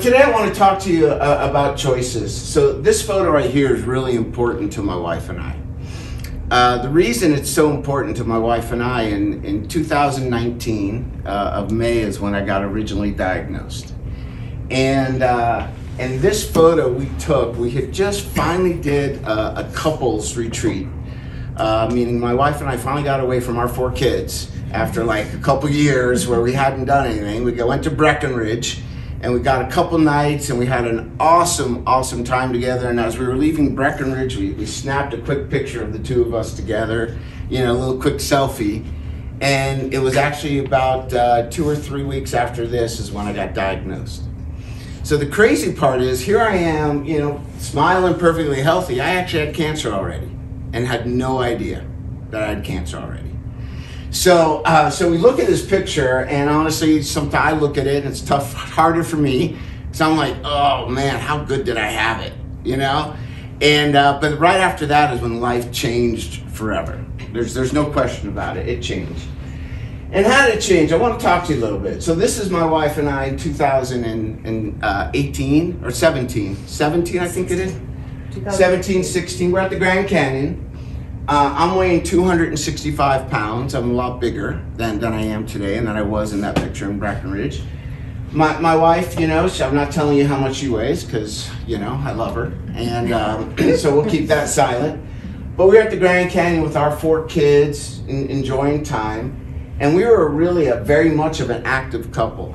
today I want to talk to you uh, about choices. So this photo right here is really important to my wife and I. Uh, the reason it's so important to my wife and I in, in 2019 uh, of May is when I got originally diagnosed. And, uh, and this photo we took, we had just finally did a, a couples retreat. Uh, meaning my wife and I finally got away from our four kids after like a couple years where we hadn't done anything. We went to Breckenridge and we got a couple nights and we had an awesome, awesome time together. And as we were leaving Breckenridge, we, we snapped a quick picture of the two of us together, you know, a little quick selfie. And it was actually about uh, two or three weeks after this is when I got diagnosed. So the crazy part is here I am, you know, smiling perfectly healthy. I actually had cancer already and had no idea that I had cancer already. So, uh, so we look at this picture, and honestly, sometimes I look at it, and it's tough, harder for me. So I'm like, oh man, how good did I have it? You know? And uh, but right after that is when life changed forever. There's there's no question about it. It changed. And how did it change? I want to talk to you a little bit. So this is my wife and I in 2018 or 17. 17, I think it is. 17, 16. We're at the Grand Canyon uh, I'm weighing 265 pounds. I'm a lot bigger than, than I am today and than I was in that picture in Breckenridge. My, my wife, you know, I'm not telling you how much she weighs because, you know, I love her. And um, so we'll keep that silent. But we are at the Grand Canyon with our four kids, in, enjoying time. And we were really a very much of an active couple.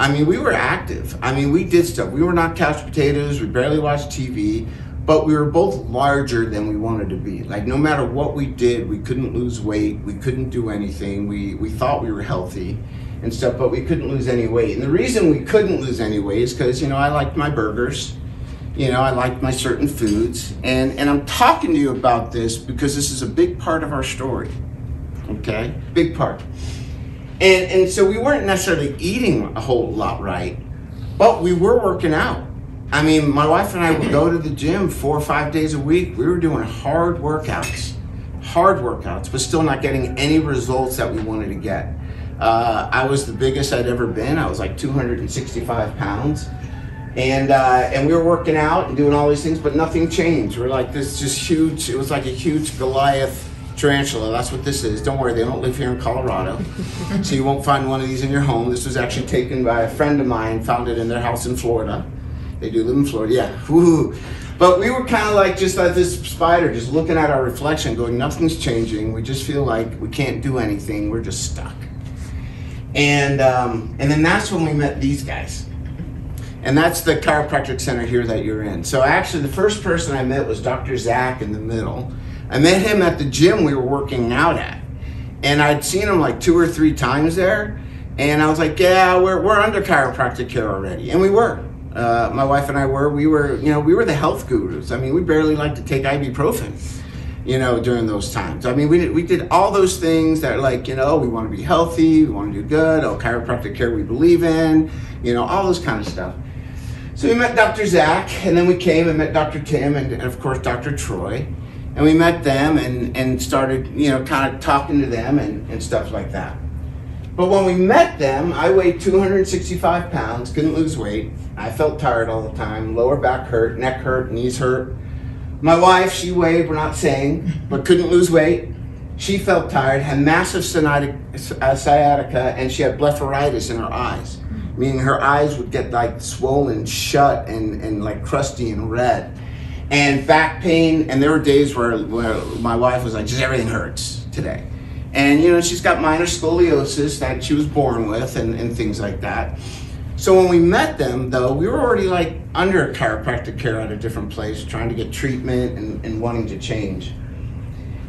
I mean, we were active. I mean, we did stuff. We were not couch potatoes. We barely watched TV but we were both larger than we wanted to be. Like no matter what we did, we couldn't lose weight, we couldn't do anything. We we thought we were healthy and stuff, but we couldn't lose any weight. And the reason we couldn't lose any weight is because you know I liked my burgers, you know I liked my certain foods, and and I'm talking to you about this because this is a big part of our story. Okay, big part. And and so we weren't necessarily eating a whole lot right, but we were working out I mean, my wife and I would go to the gym four or five days a week. We were doing hard workouts, hard workouts, but still not getting any results that we wanted to get. Uh, I was the biggest I'd ever been. I was like 265 pounds. And, uh, and we were working out and doing all these things, but nothing changed. We we're like this just huge, it was like a huge Goliath tarantula. That's what this is. Don't worry, they don't live here in Colorado. so you won't find one of these in your home. This was actually taken by a friend of mine, found it in their house in Florida. They do live in Florida, yeah. But we were kind of like just like this spider, just looking at our reflection, going, nothing's changing. We just feel like we can't do anything. We're just stuck. And um, and then that's when we met these guys. And that's the chiropractic center here that you're in. So actually, the first person I met was Dr. Zach in the middle. I met him at the gym we were working out at. And I'd seen him like two or three times there. And I was like, yeah, we're, we're under chiropractic care already. And we were uh, my wife and I were, we were, you know, we were the health gurus. I mean, we barely liked to take ibuprofen, you know, during those times. I mean, we did, we did all those things that like, you know, we want to be healthy, we want to do good, oh, chiropractic care we believe in, you know, all this kind of stuff. So we met Dr. Zach, and then we came and met Dr. Tim, and, and of course Dr. Troy, and we met them and, and started, you know, kind of talking to them and, and stuff like that. But when we met them, I weighed 265 pounds, couldn't lose weight. I felt tired all the time, lower back hurt, neck hurt, knees hurt. My wife, she weighed, we're not saying, but couldn't lose weight. She felt tired, had massive uh, sciatica, and she had blepharitis in her eyes, meaning her eyes would get like swollen shut and, and like crusty and red. And back pain, and there were days where, where my wife was like, just everything hurts today. And you know, she's got minor scoliosis that she was born with and, and things like that. So when we met them though, we were already like under chiropractic care at a different place, trying to get treatment and, and wanting to change.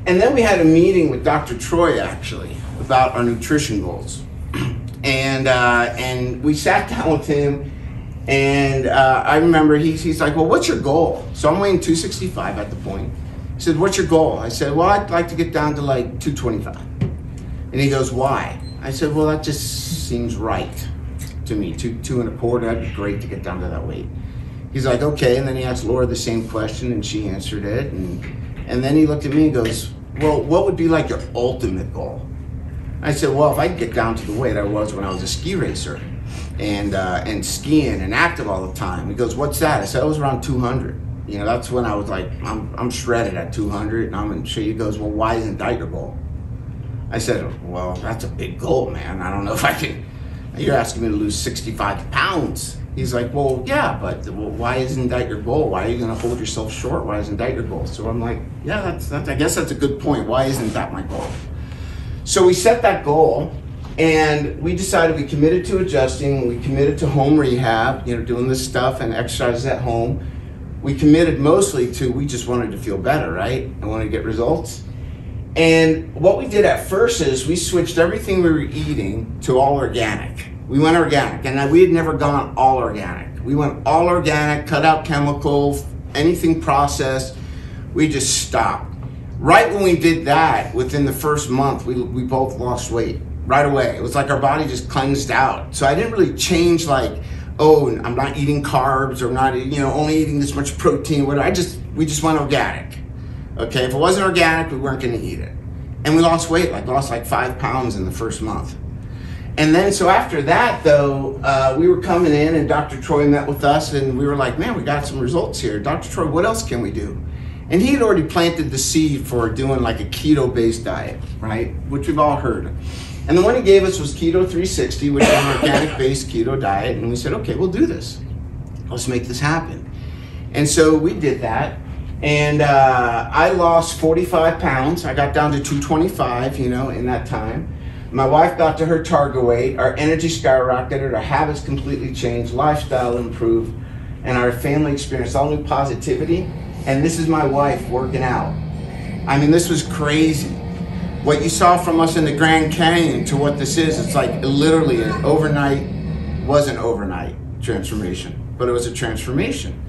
And then we had a meeting with Dr. Troy actually about our nutrition goals. and uh, and we sat down with him and uh, I remember he's, he's like, well, what's your goal? So I'm weighing 265 at the point. He said, what's your goal? I said, well, I'd like to get down to like 225. And he goes, why? I said, well, that just seems right to me. Two, two and a quarter, that'd be great to get down to that weight. He's like, okay. And then he asked Laura the same question and she answered it. And, and then he looked at me and goes, well, what would be like your ultimate goal? I said, well, if I could get down to the weight I was when I was a ski racer, and uh, and skiing and active all the time. He goes, "What's that?" I said, "I was around 200." You know, that's when I was like, "I'm I'm shredded at 200," and I'm in shape. He goes, "Well, why isn't that your goal?" I said, "Well, that's a big goal, man. I don't know if I can." You're asking me to lose 65 pounds. He's like, well, yeah, but well, why isn't that your goal? Why are you going to hold yourself short? Why isn't that your goal? So I'm like, yeah, that's, that's I guess that's a good point. Why isn't that my goal? So we set that goal, and we decided we committed to adjusting. We committed to home rehab, you know, doing this stuff and exercises at home. We committed mostly to we just wanted to feel better, right? I wanted to get results. And what we did at first is we switched everything we were eating to all organic. We went organic, and we had never gone all organic. We went all organic, cut out chemicals, anything processed. We just stopped. Right when we did that, within the first month, we, we both lost weight right away. It was like our body just cleansed out. So I didn't really change like, oh, I'm not eating carbs or not, you know, only eating this much protein. What I just we just went organic. Okay, if it wasn't organic, we weren't going to eat it. And we lost weight, like lost like five pounds in the first month. And then, so after that, though, uh, we were coming in and Dr. Troy met with us and we were like, man, we got some results here. Dr. Troy, what else can we do? And he had already planted the seed for doing like a keto based diet, right? Which we've all heard. And the one he gave us was Keto 360, which is an organic based keto diet. And we said, okay, we'll do this. Let's make this happen. And so we did that. And uh, I lost 45 pounds. I got down to 225, you know, in that time. My wife got to her target weight. Our energy skyrocketed. Our habits completely changed. Lifestyle improved. And our family experienced all new positivity. And this is my wife working out. I mean, this was crazy what you saw from us in the Grand Canyon to what this is, it's like literally an overnight, was an overnight transformation, but it was a transformation.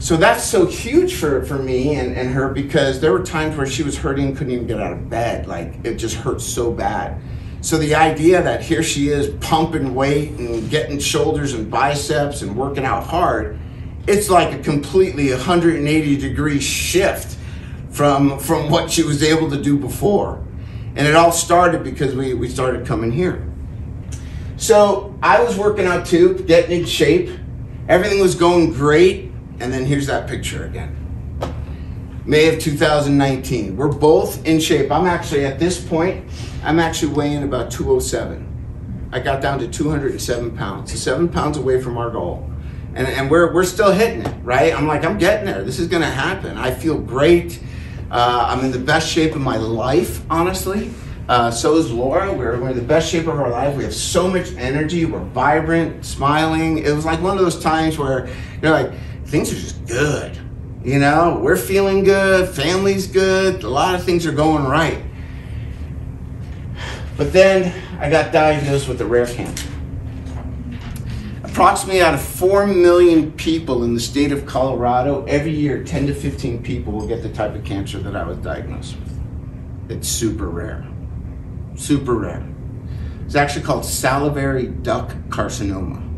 So that's so huge for, for me and, and her because there were times where she was hurting, couldn't even get out of bed. Like it just hurt so bad. So the idea that here she is pumping weight and getting shoulders and biceps and working out hard, it's like a completely 180 degree shift from from what she was able to do before. And it all started because we, we started coming here. So I was working out too, getting in shape. Everything was going great. And then here's that picture again. May of 2019. We're both in shape. I'm actually, at this point, I'm actually weighing about 207. I got down to 207 pounds, so seven pounds away from our goal. And, and we're, we're still hitting it, right? I'm like, I'm getting there. This is going to happen. I feel great. Uh, I'm in the best shape of my life, honestly. Uh, so is Laura. We're, we're in the best shape of our life. We have so much energy. We're vibrant, smiling. It was like one of those times where you're like, things are just good. You know, we're feeling good. Family's good. A lot of things are going right. But then I got diagnosed with a rare cancer. Approximately out of 4 million people in the state of Colorado, every year 10 to 15 people will get the type of cancer that I was diagnosed with. It's super rare. Super rare. It's actually called salivary duct carcinoma.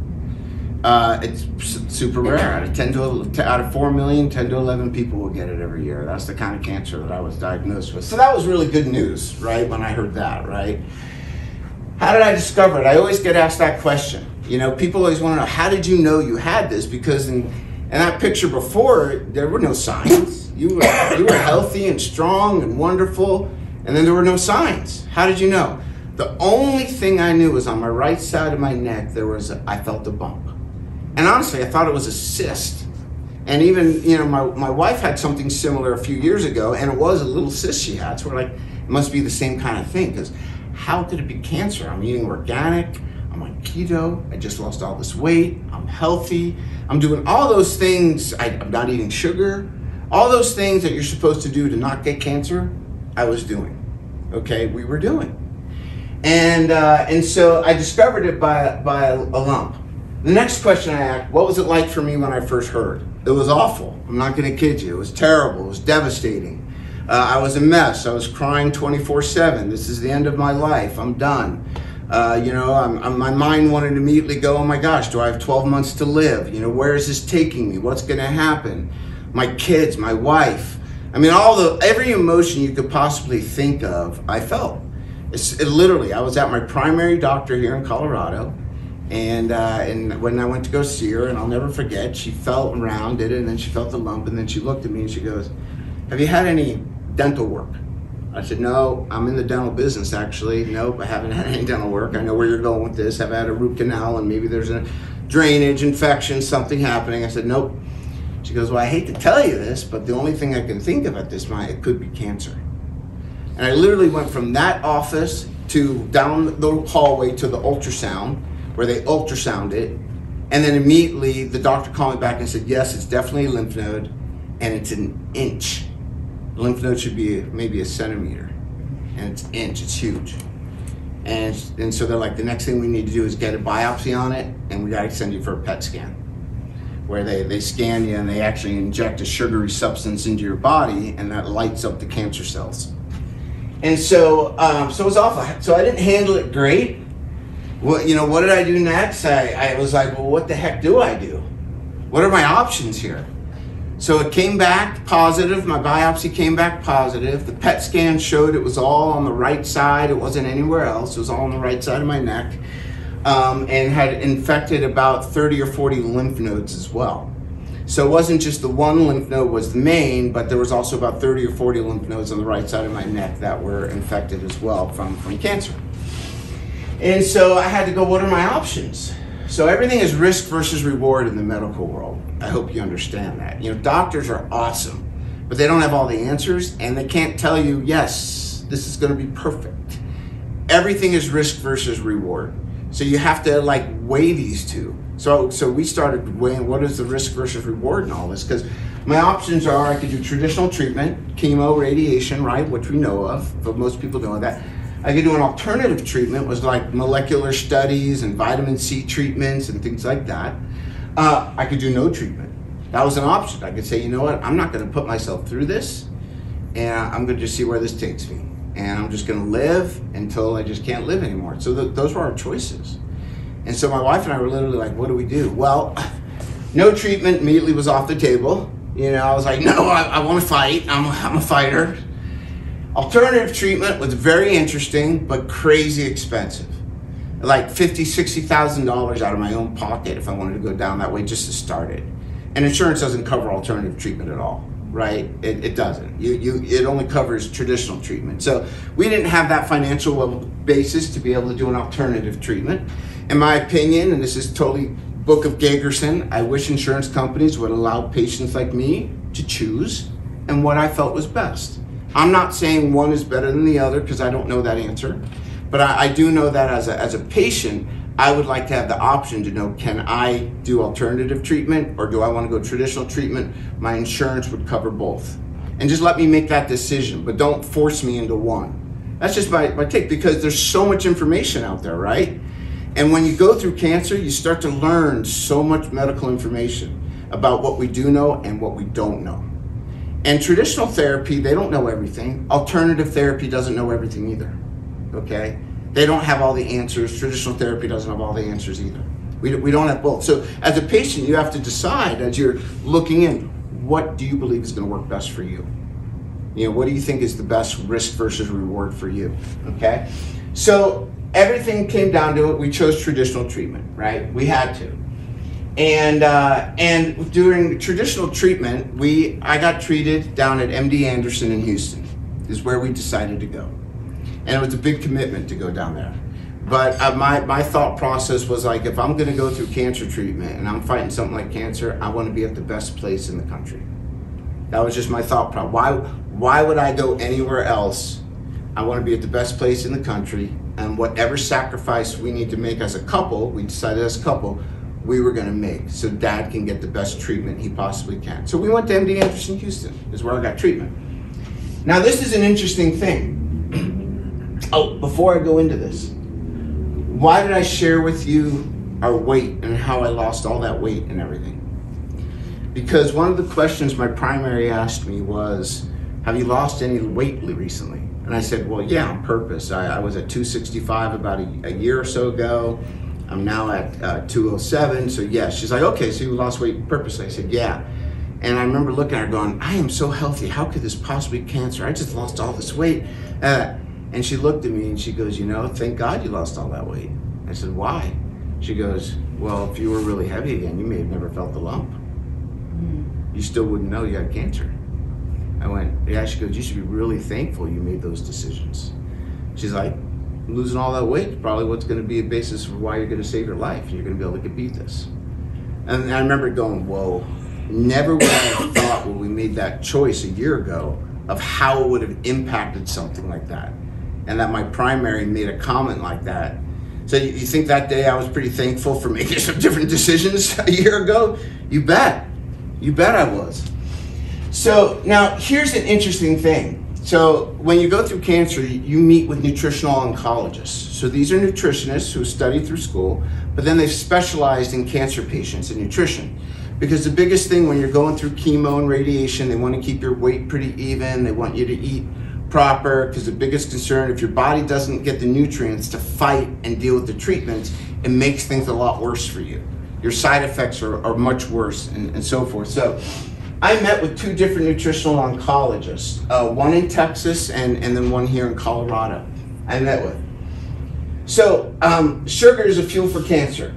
Uh, it's super rare. Out of 10 to out of 4 million, 10 to 11 people will get it every year. That's the kind of cancer that I was diagnosed with. So that was really good news, right? When I heard that, right? How did I discover it? I always get asked that question. You know, people always want to know, how did you know you had this? Because in, in that picture before, there were no signs. You were, you were healthy and strong and wonderful, and then there were no signs. How did you know? The only thing I knew was on my right side of my neck, there was, I felt a bump. And honestly, I thought it was a cyst. And even, you know, my, my wife had something similar a few years ago, and it was a little cyst she had. So we're like, it must be the same kind of thing, because how could it be cancer? I'm eating organic, I'm on keto. I just lost all this weight. I'm healthy. I'm doing all those things. I, am not eating sugar. All those things that you're supposed to do to not get cancer, I was doing. Okay, we were doing. And uh, and so I discovered it by by a lump. The next question I asked, what was it like for me when I first heard? It was awful. I'm not going to kid you. It was terrible. It was devastating. Uh, I was a mess. I was crying 24 7. This is the end of my life. I'm done. Uh, you know, I'm, I'm, my mind wanted to immediately go, oh my gosh, do I have 12 months to live? You know, where is this taking me? What's going to happen? My kids, my wife. I mean, all the every emotion you could possibly think of, I felt. It's, it literally, I was at my primary doctor here in Colorado, And uh, and when I went to go see her, and I'll never forget, she felt around it, and then she felt the lump, and then she looked at me and she goes, "Have you had any dental work?" I said, "No, I'm in the dental business actually. Nope, I haven't had any dental work. I know where you're going with this. I've had a root canal, and maybe there's a drainage infection, something happening." I said, "Nope." She goes, "Well, I hate to tell you this, but the only thing I can think of at this point, it could be cancer." And I literally went from that office to down the hallway to the ultrasound where they ultrasound it. And then immediately the doctor called me back and said, yes, it's definitely a lymph node and it's an inch. Lymph node should be maybe a centimeter and it's inch, it's huge. And, and so they're like, the next thing we need to do is get a biopsy on it and we gotta send you for a PET scan where they, they scan you and they actually inject a sugary substance into your body and that lights up the cancer cells. And so, um, so it was awful. So I didn't handle it great. What you know, what did I do next? I, I was like, well, what the heck do I do? What are my options here? So it came back positive. My biopsy came back positive. The PET scan showed it was all on the right side. It wasn't anywhere else. It was all on the right side of my neck, um, and had infected about 30 or 40 lymph nodes as well. So it wasn't just the one lymph node was the main, but there was also about 30 or 40 lymph nodes on the right side of my neck that were infected as well from, from cancer. And so I had to go, what are my options? So everything is risk versus reward in the medical world. I hope you understand that. You know, doctors are awesome, but they don't have all the answers and they can't tell you, yes, this is to be perfect. Everything is risk versus reward. So you have to like weigh these two. So so we started weighing what is the risk versus reward and all this because my options are I could do traditional treatment, chemo, radiation, right, which we know of, but most people don't know that. I could do an alternative treatment, was like molecular studies and vitamin C treatments and things like that. Uh, I could do no treatment. That was an option. I could say, you know what, I'm not going to put myself through this, and I'm going to just see where this takes me. And I'm just going to live until I just can't live anymore. So th- those were our choices. And so my wife and I were literally like, what do we do? Well, no treatment immediately was off the table. You know, I was like, no, I, I want to fight. I'm, I'm a fighter. Alternative treatment was very interesting, but crazy expensive. Like fifty, sixty thousand dollars out of my own pocket if I wanted to go down that way just to start it. And insurance doesn't cover alternative treatment at all, right? It, it doesn't. You, you, it only covers traditional treatment. So we didn't have that financial basis to be able to do an alternative treatment. In my opinion, and this is totally Book of Gagerson, I wish insurance companies would allow patients like me to choose and what I felt was best. I'm not saying one is better than the other because I don't know that answer, but I, I, do know that as a, as a patient, I would like to have the option to know can I do alternative treatment or do I want to go traditional treatment? My insurance would cover both. And just let me make that decision, but don't force me into one. That's just my, my take because there's so much information out there, right? And when you go through cancer, you start to learn so much medical information about what we do know and what we don't know. And traditional therapy, they don't know everything. Alternative therapy doesn't know everything either. Okay? They don't have all the answers. Traditional therapy doesn't have all the answers either. We, we don't have both. So, as a patient, you have to decide as you're looking in what do you believe is going to work best for you? You know, what do you think is the best risk versus reward for you? Okay? So, everything came down to it. We chose traditional treatment, right? We had to and uh, and during traditional treatment, we I got treated down at MD Anderson in Houston, is where we decided to go, and it was a big commitment to go down there. But uh, my my thought process was like, if I'm going to go through cancer treatment and I'm fighting something like cancer, I want to be at the best place in the country. That was just my thought process. Why why would I go anywhere else? I want to be at the best place in the country, and whatever sacrifice we need to make as a couple, we decided as a couple we were going to make so dad can get the best treatment he possibly can. So we went to MD Anderson Houston, is where I got treatment. Now, this is an interesting thing. oh, before I go into this, why did I share with you our weight and how I lost all that weight and everything? Because one of the questions my primary asked me was, Have you lost any weight recently? And I said, Well, yeah, on purpose. I, I was at 265 about a, a year or so ago. I'm now at uh, 207. So yeah, she's like, okay, so you lost weight purposely. I said, yeah. And I remember looking at her going, I am so healthy. How could this possibly be cancer? I just lost all this weight. Uh, and she looked at me and she goes, you know, thank God you lost all that weight. I said, why? She goes, Well, if you were really heavy again, you may have never felt the lump. You still wouldn't know you had cancer. I went, Yeah. She goes, You should be really thankful you made those decisions. She's like, Losing all that weight is probably what's going to be a basis for why you're going to save your life. and You're going to be able to beat this. And I remember going, Whoa, never would I have thought when we made that choice a year ago of how it would have impacted something like that. And that my primary made a comment like that. So you, you think that day I was pretty thankful for making some different decisions a year ago? You bet. You bet I was. So now here's an interesting thing. So when you go through cancer, you meet with nutritional oncologists. So these are nutritionists who studied through school, but then they've specialized in cancer patients and nutrition. Because the biggest thing when you're going through chemo and radiation, they want to keep your weight pretty even. They want you to eat proper because the biggest concern if your body doesn't get the nutrients to fight and deal with the treatments it makes things a lot worse for you your side effects are, are much worse and, and so forth so i met with two different nutritional oncologists uh, one in texas and, and then one here in colorado i met with so um, sugar is a fuel for cancer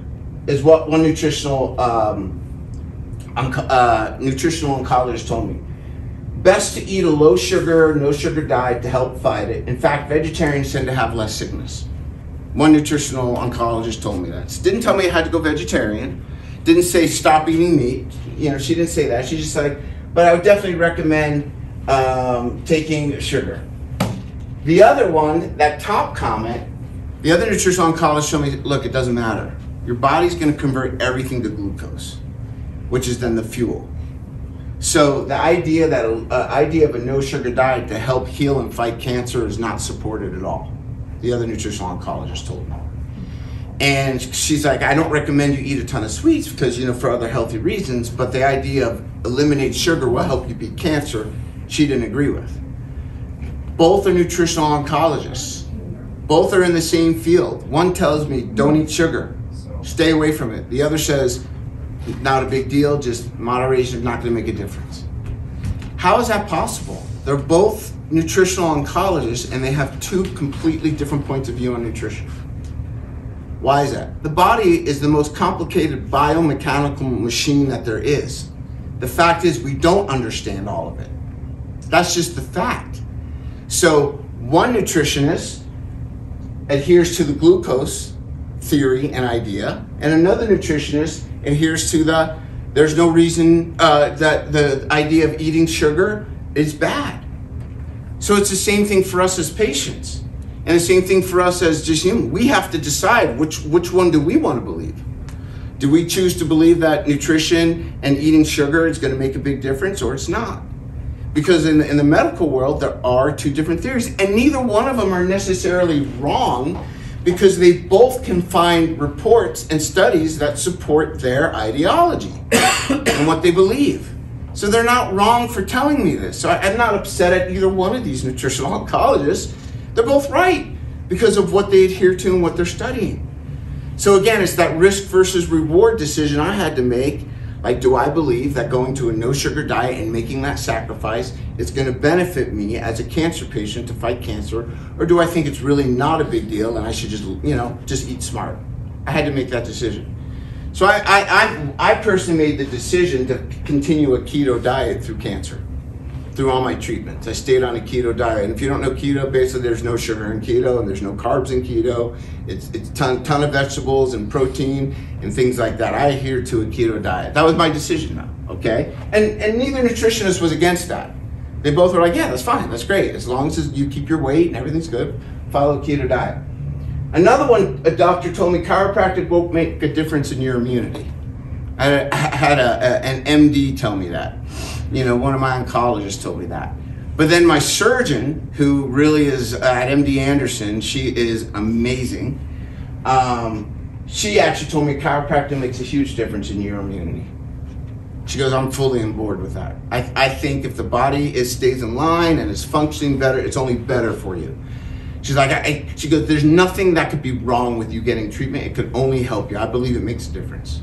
is what one nutritional um, uh, nutritional oncologist told me best to eat a low sugar, no sugar diet to help fight it. In fact, vegetarians tend to have less sickness. One nutritional oncologist told me that. Didn't tell me I had to go vegetarian. Didn't say stop eating meat. You know, she didn't say that. She just said, but I would definitely recommend um, taking sugar. The other one, that top comment, the other nutritional oncologist told me, look, it doesn't matter. Your body's going to convert everything to glucose, which is then the fuel. So the idea that uh, idea of a no sugar diet to help heal and fight cancer is not supported at all. The other nutritional oncologist told me. And she's like, I don't recommend you eat a ton of sweets because you know for other healthy reasons, but the idea of eliminate sugar will help you beat cancer, she didn't agree with. Both are nutritional oncologists. Both are in the same field. One tells me don't eat sugar, stay away from it. The other says not a big deal, just moderation is not going to make a difference. How is that possible? They're both nutritional oncologists and they have two completely different points of view on nutrition. Why is that? The body is the most complicated biomechanical machine that there is. The fact is, we don't understand all of it. That's just the fact. So, one nutritionist adheres to the glucose theory and idea, and another nutritionist adheres to the there's no reason uh, that the idea of eating sugar is bad. So it's the same thing for us as patients, and the same thing for us as just human. We have to decide which which one do we want to believe. Do we choose to believe that nutrition and eating sugar is going to make a big difference, or it's not? Because in the, in the medical world, there are two different theories, and neither one of them are necessarily wrong because they both can find reports and studies that support their ideology and what they believe. So they're not wrong for telling me this. So I'm not upset at either one of these nutritional oncologists. They're both right because of what they adhere to and what they're studying. So again, it's that risk versus reward decision I had to make like, do I believe that going to a no sugar diet and making that sacrifice is going to benefit me as a cancer patient to fight cancer? Or do I think it's really not a big deal and I should just, you know, just eat smart? I had to make that decision. So I, I, I, I personally made the decision to continue a keto diet through cancer through all my treatments. I stayed on a keto diet. And if you don't know keto, basically there's no sugar in keto and there's no carbs in keto. It's it's ton ton of vegetables and protein and things like that. I adhere to a keto diet. That was my decision now. Okay? And and neither nutritionist was against that. They both were like, yeah, that's fine, that's great. As long as you keep your weight and everything's good, follow a keto diet. Another one, a doctor told me chiropractic won't make a difference in your immunity. I had a, a, an MD tell me that. You know, one of my oncologists told me that. But then my surgeon, who really is at MD Anderson, she is amazing. Um, she actually told me chiropractic makes a huge difference in your immunity. She goes, I'm fully on board with that. I, I think if the body is stays in line and is functioning better, it's only better for you. She's like, I, she goes, there's nothing that could be wrong with you getting treatment. It could only help you. I believe it makes a difference.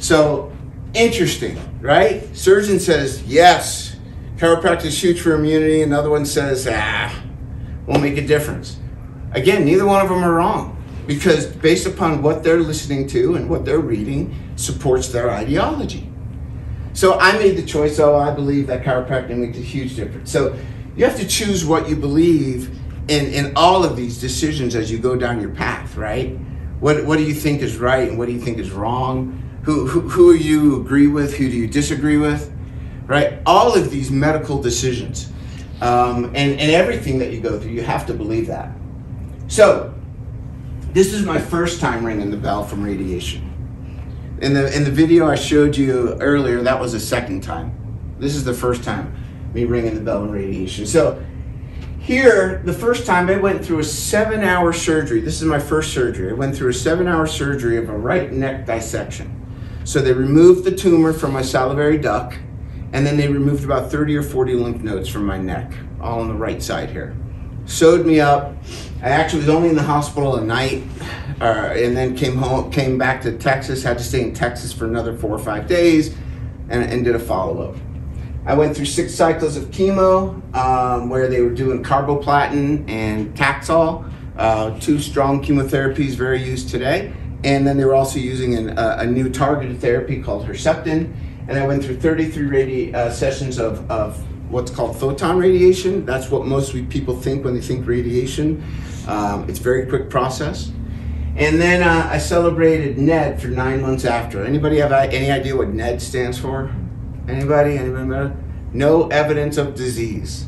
So interesting, right? Surgeon says yes, chiropractic huge for immunity. Another one says ah, won't make a difference. Again, neither one of them are wrong because based upon what they're listening to and what they're reading supports their ideology. So I made the choice, oh, I believe that chiropractic makes a huge difference. So you have to choose what you believe in, in all of these decisions as you go down your path, right? What, what do you think is right and what do you think is wrong? Who, who, who you agree with? Who do you disagree with? Right? All of these medical decisions um, and, and everything that you go through, you have to believe that. So, this is my first time ringing the bell from radiation. In the, in the video I showed you earlier, that was the second time. This is the first time me ringing the bell in radiation. So, here, the first time I went through a seven hour surgery. This is my first surgery. I went through a seven hour surgery of a right neck dissection. So they removed the tumor from my salivary duct, and then they removed about 30 or 40 lymph nodes from my neck, all on the right side here. Sewed me up. I actually was only in the hospital a night, uh, and then came home, came back to Texas. Had to stay in Texas for another four or five days, and, and did a follow up. I went through six cycles of chemo, um, where they were doing carboplatin and Taxol, uh, two strong chemotherapies very used today. And then they were also using an, uh, a new targeted therapy called Herceptin. And I went through 33 radi- uh, sessions of, of what's called photon radiation. That's what most people think when they think radiation. Um, it's a very quick process. And then uh, I celebrated NED for nine months after. Anybody have any idea what NED stands for? Anybody? Anybody? No evidence of disease.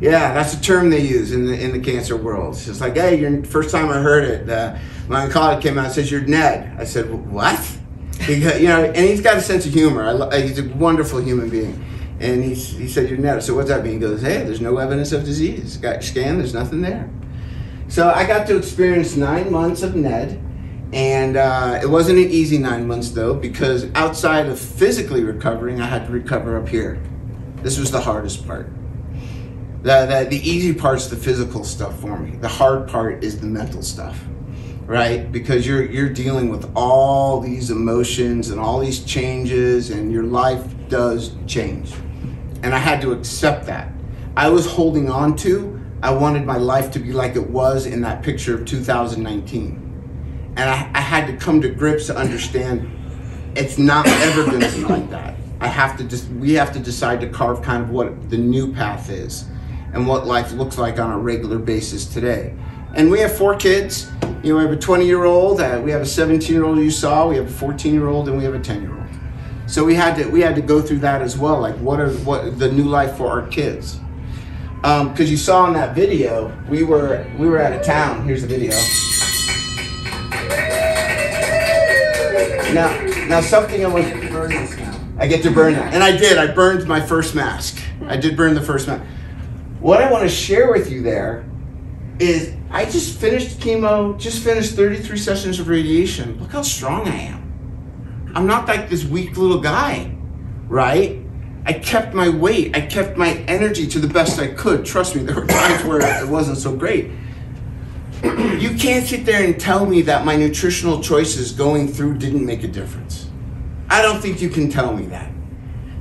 Yeah, that's a term they use in the in the cancer world. It's like, hey, your first time I heard it, uh, my oncologist came out and says you're Ned. I said, what? Got, you know, and he's got a sense of humor. He's a wonderful human being. And he, he said, you're Ned. So what's that mean? He goes, hey, there's no evidence of disease. Got your scan, there's nothing there. So I got to experience nine months of Ned. And uh, it wasn't an easy nine months though, because outside of physically recovering, I had to recover up here. This was the hardest part. The, the, the easy part's the physical stuff for me. The hard part is the mental stuff, right? Because you're you're dealing with all these emotions and all these changes, and your life does change. And I had to accept that. I was holding on to. I wanted my life to be like it was in that picture of 2019, and I, I had to come to grips to understand it's not ever going to be like that. I have to just we have to decide to carve kind of what the new path is and what life looks like on a regular basis today. And we have four kids. You know, we have a 20 year old, uh, we have a 17 year old you saw, we have a 14 year old, and we have a 10 year old. So we had to we had to go through that as well. Like, what are what the new life for our kids? Because um, you saw in that video, we were we were out of town. Here's the video. Now, now something I was I get to burn that, and I did. I burned my first mask. I did burn the first mask. What I want to share with you there is I just finished chemo, just finished 33 sessions of radiation. Look how strong I am. I'm not like this weak little guy, right? I kept my weight, I kept my energy to the best I could. Trust me, there were times where it wasn't so great. you can't sit there and tell me that my nutritional choices going through didn't make a difference. I don't think you can tell me that.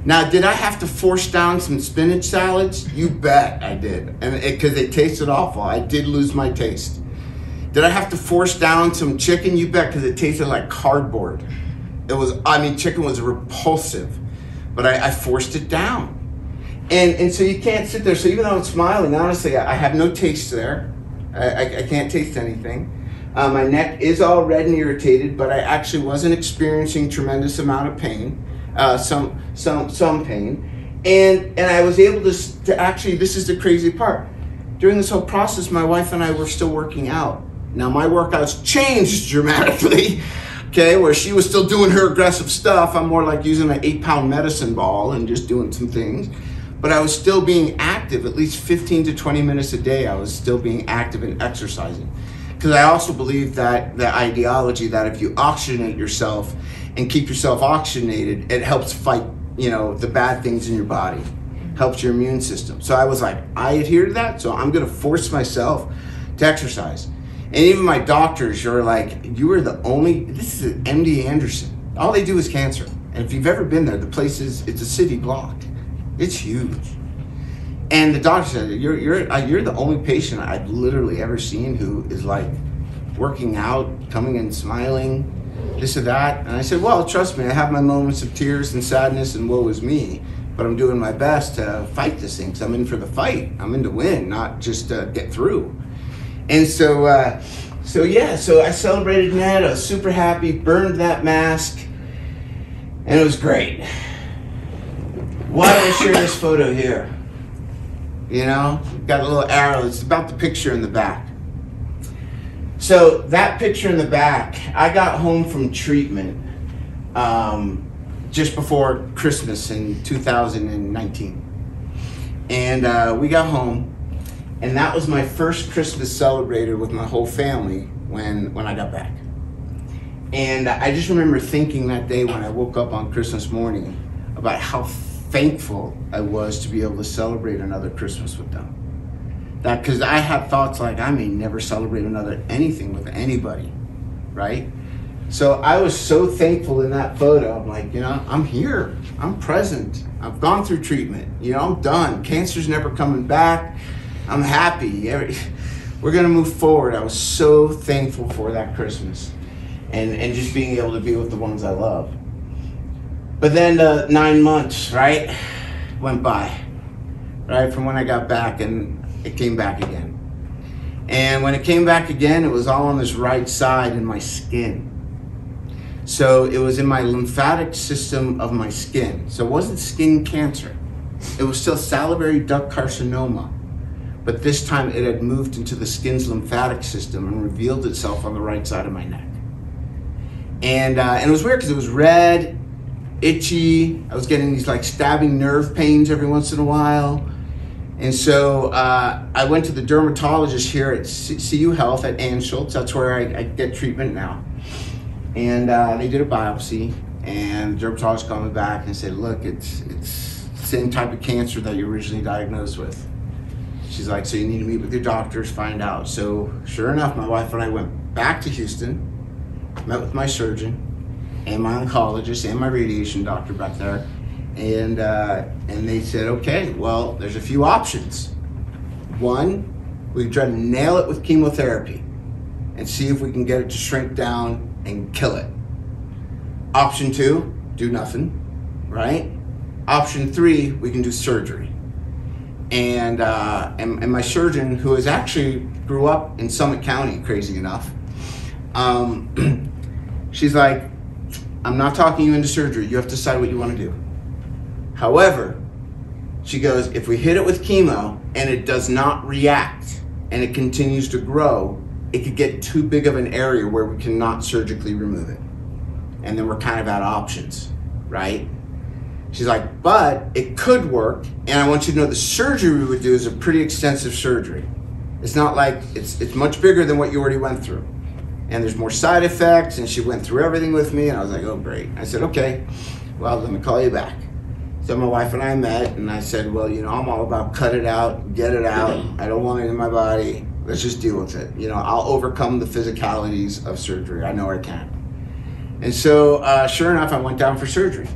Now, did I have to force down some spinach salads? You bet I did. And because it, tasted awful. I did lose my taste. Did I have to force down some chicken? You bet because it tasted like cardboard. It was, I mean, chicken was repulsive, but I, I forced it down. And, and so you can't sit there. So even though I'm smiling, honestly, I, I have no taste there. I, I, I can't taste anything. Uh, my neck is all red and irritated, but I actually wasn't experiencing tremendous amount of pain uh, some some some pain, and and I was able to to actually this is the crazy part. During this whole process, my wife and I were still working out. Now my workouts changed dramatically. Okay, where she was still doing her aggressive stuff, I'm more like using an eight pound medicine ball and just doing some things. But I was still being active, at least 15 to 20 minutes a day. I was still being active and exercising. Because I also believe that the ideology that if you oxygenate yourself and keep yourself oxygenated, it helps fight, you know, the bad things in your body, helps your immune system. So I was like, I adhere to that, so I'm gonna force myself to exercise. And even my doctors are like, you are the only, this is MD Anderson. All they do is cancer. And if you've ever been there, the place is, it's a city block. It's huge. And the doctor said, you're, you're, uh, you're the only patient I've literally ever seen who is like working out, coming in smiling, this or that. And I said, well, trust me, I have my moments of tears and sadness and woe is me, but I'm doing my best to fight this thing because I'm in for the fight. I'm in to win, not just get through. And so, uh, so yeah, so I celebrated that. I was super happy, burned that mask, and it was great. Why did I share this photo here? You know, got a little arrow. It's about the picture in the back. So that picture in the back, I got home from treatment um, just before Christmas in 2019, and uh, we got home, and that was my first Christmas celebrated with my whole family when when I got back. And I just remember thinking that day when I woke up on Christmas morning about how thankful I was to be able to celebrate another Christmas with them. That because I had thoughts like I may never celebrate another anything with anybody, right? So I was so thankful in that photo. I'm like, you know, I'm here. I'm present. I've gone through treatment. You know, I'm done. Cancer's never coming back. I'm happy. We're gonna move forward. I was so thankful for that Christmas, and and just being able to be with the ones I love. But then the nine months, right, went by, right, from when I got back, and it came back again. And when it came back again, it was all on this right side in my skin. So it was in my lymphatic system of my skin. So it wasn't skin cancer. It was still salivary duct carcinoma. But this time it had moved into the skin's lymphatic system and revealed itself on the right side of my neck. And, uh, and it was weird because it was red itchy. I was getting these like stabbing nerve pains every once in a while. And so uh, I went to the dermatologist here at CU Health at Anschutz. That's where I, I get treatment now. And uh, they did a biopsy, and the dermatologist called me back and said, "Look, it's it's same type of cancer that you originally diagnosed with." She's like, "So you need to meet with your doctors, find out." So sure enough, my wife and I went back to Houston, met with my surgeon, and my oncologist and my radiation doctor back there, and uh, and they said, okay, well, there's a few options. One, we try to nail it with chemotherapy, and see if we can get it to shrink down and kill it. Option two, do nothing, right? Option three, we can do surgery. And, uh, and, and my surgeon, who is actually grew up in Summit County, crazy enough, um, she's like, I'm not talking you into surgery. You have to decide what you want to do. However, she goes, if we hit it with chemo and it does not react and it continues to grow, it could get too big of an area where we cannot surgically remove it. And then we're kind of out of options, right? She's like, but it could work. And I want you to know the surgery we would do is a pretty extensive surgery. It's not like it's, it's much bigger than what you already went through and there's more side effects. And she went through everything with me, and I was like, oh, great. I said, okay, well, let me call you back. So my wife and I met, and I said, well, you know, I'm all about cut it out, get it out. I don't want it in my body. Let's just deal with it. You know, I'll overcome the physicalities of surgery. I know I can. And so, uh, sure enough, I went down for surgery,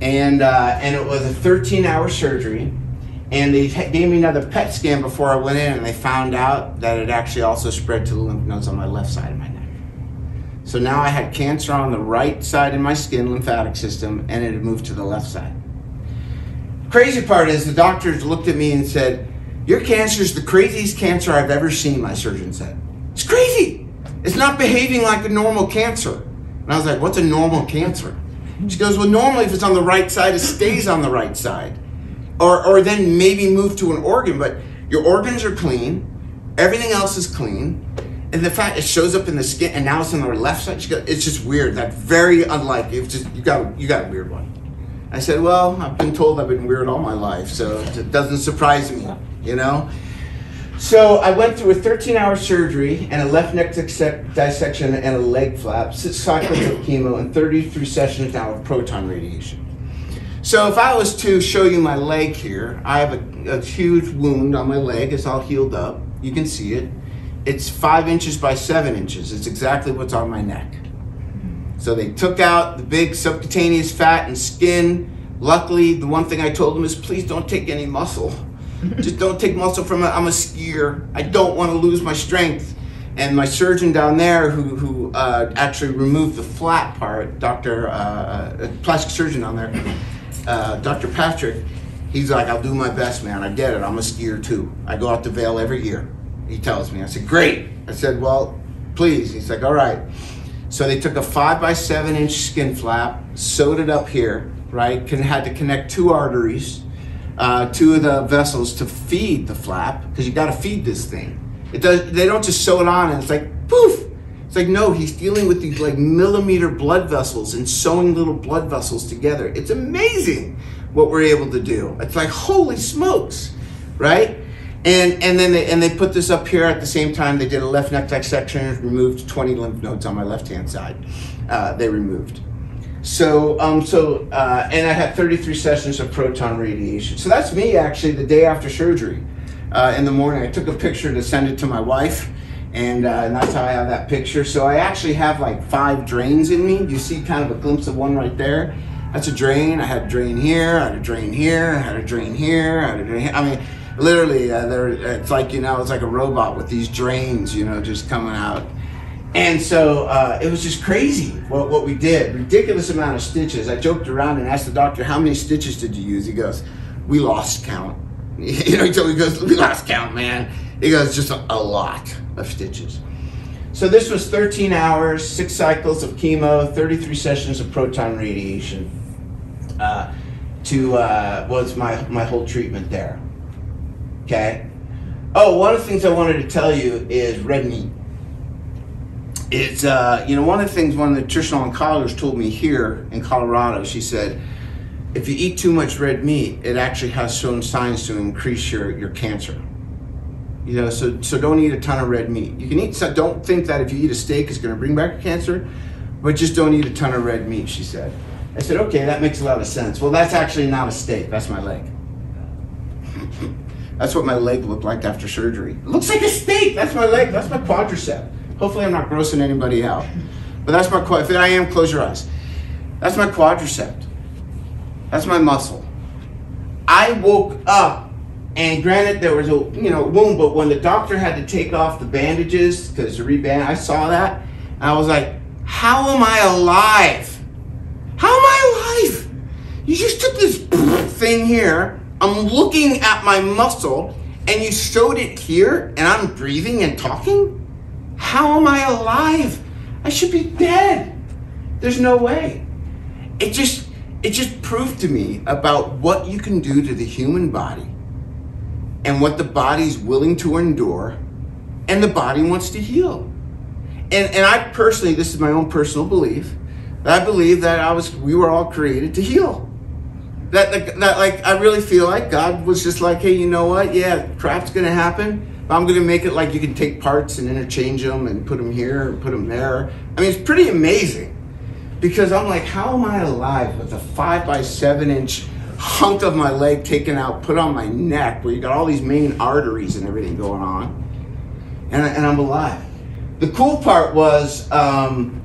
and uh, and it was a 13-hour surgery and they gave me another PET scan before I went in, and they found out that it actually also spread to the lymph nodes on my left side of my neck. So now I had cancer on the right side in my skin, lymphatic system, and it had moved to the left side. Crazy part is the doctors looked at me and said, Your cancer is the craziest cancer I've ever seen, my surgeon said. It's crazy. It's not behaving like a normal cancer. And I was like, What's a normal cancer? She goes, Well, normally if it's on the right side, it stays on the right side or, or then maybe move to an organ, but your organs are clean, everything else is clean, and the fact it shows up in the skin and now it's on the left side, it's just weird. That's very unlike. It's just you got you got a weird one. I said, well, I've been told I've been weird all my life, so it doesn't surprise me, you know. So I went through a 13-hour surgery and a left neck dissection and a leg flap, six cycles of chemo, and 33 sessions now of proton radiation. So if I was to show you my leg here, I have a, a, huge wound on my leg. It's all healed up. You can see it. It's five inches by seven inches. It's exactly what's on my neck. So they took out the big subcutaneous fat and skin. Luckily, the one thing I told them is please don't take any muscle. Just don't take muscle from it. I'm a skier. I don't want to lose my strength. and my surgeon down there who, who uh, actually removed the flat part, Dr. Uh, uh, plastic surgeon down there, uh, Dr. Patrick, he's like, I'll do my best, man. I get it. I'm a skier too. I go out to Vail every year. He tells me. I said, great. I said, well, please. He's like, all right. So they took a five by seven inch skin flap, sewed it up here, right? Can, had to connect two arteries, uh, two of the vessels to feed the flap, because you got to feed this thing. It does. They don't just sew it on and it's like poof. It's like no, he's dealing with these like millimeter blood vessels and sewing little blood vessels together. It's amazing what we're able to do. It's like holy smokes, right? And and then they and they put this up here at the same time. They did a left neck dissection, removed 20 lymph nodes on my left hand side. Uh, they removed. So um so uh, and I had 33 sessions of proton radiation. So that's me actually the day after surgery uh, in the morning. I took a picture to send it to my wife, and, uh, and that's how I have that picture. So I actually have like five drains in me. You see kind of a glimpse of one right there. That's a drain. I had a drain here, I had a drain here, I had a drain here, I had a drain here. I mean, literally, uh, there, it's like, you know, it's like a robot with these drains, you know, just coming out. And so uh, it was just crazy what, what we did. Ridiculous amount of stitches. I joked around and asked the doctor, how many stitches did you use? He goes, we lost count. You know, he told me, he goes, we lost count, man. He goes, just a, a lot of stitches. So this was 13 hours, six cycles of chemo, 33 sessions of proton radiation. Uh, to uh, was my my whole treatment there. Okay. Oh, one of the things I wanted to tell you is red meat. It's uh, you know one of the things one of the nutritional oncologists told me here in Colorado. She said if you eat too much red meat, it actually has shown signs to increase your, your cancer. You know, so so don't eat a ton of red meat. You can eat. So don't think that if you eat a steak, it's going to bring back cancer, but just don't eat a ton of red meat. She said. I said, okay, that makes a lot of sense. Well, that's actually not a steak. That's my leg. That's what my leg looked like after surgery. It looks like a steak. That's my leg. That's my quadricep. Hopefully, I'm not grossing anybody out. But that's my quad. if I am, close your eyes. That's my quadricep. That's my muscle. I woke up, and granted, there was a you know wound, but when the doctor had to take off the bandages because the reband, I saw that, and I was like, "How am I alive? How am I alive? You just took this thing here. I'm looking at my muscle, and you showed it here, and I'm breathing and talking. How am I alive? I should be dead. There's no way. It just it just proved to me about what you can do to the human body and what the body's willing to endure and the body wants to heal. And, and I personally, this is my own personal belief, that I believe that I was, we were all created to heal. That, that, like, I really feel like God was just like, hey, you know what? Yeah, crap's gonna happen. I'm gonna make it like you can take parts and interchange them and put them here and put them there. I mean, it's pretty amazing because I'm like, how am I alive with a five by seven inch hunk of my leg taken out, put on my neck, where you got all these main arteries and everything going on, and, and I'm alive. The cool part was um,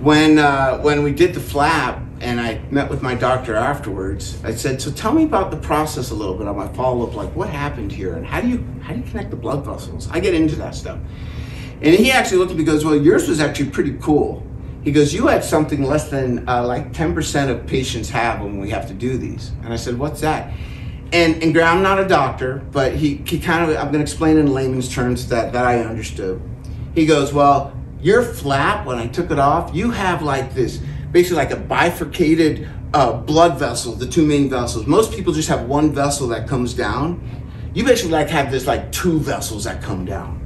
when uh, when we did the flap, and I met with my doctor afterwards. I said, "So tell me about the process a little bit on my follow up. Like, what happened here, and how do you how do you connect the blood vessels? I get into that stuff." And he actually looked at me goes, "Well, yours was actually pretty cool." He goes, you had something less than uh, like 10% of patients have when we have to do these. And I said, what's that? And, and I'm not a doctor, but he, he kind of, I'm going to explain in layman's terms that, that I understood. He goes, well, your flap, when I took it off, you have like this, basically like a bifurcated uh, blood vessel, the two main vessels. Most people just have one vessel that comes down. You basically like have this like two vessels that come down.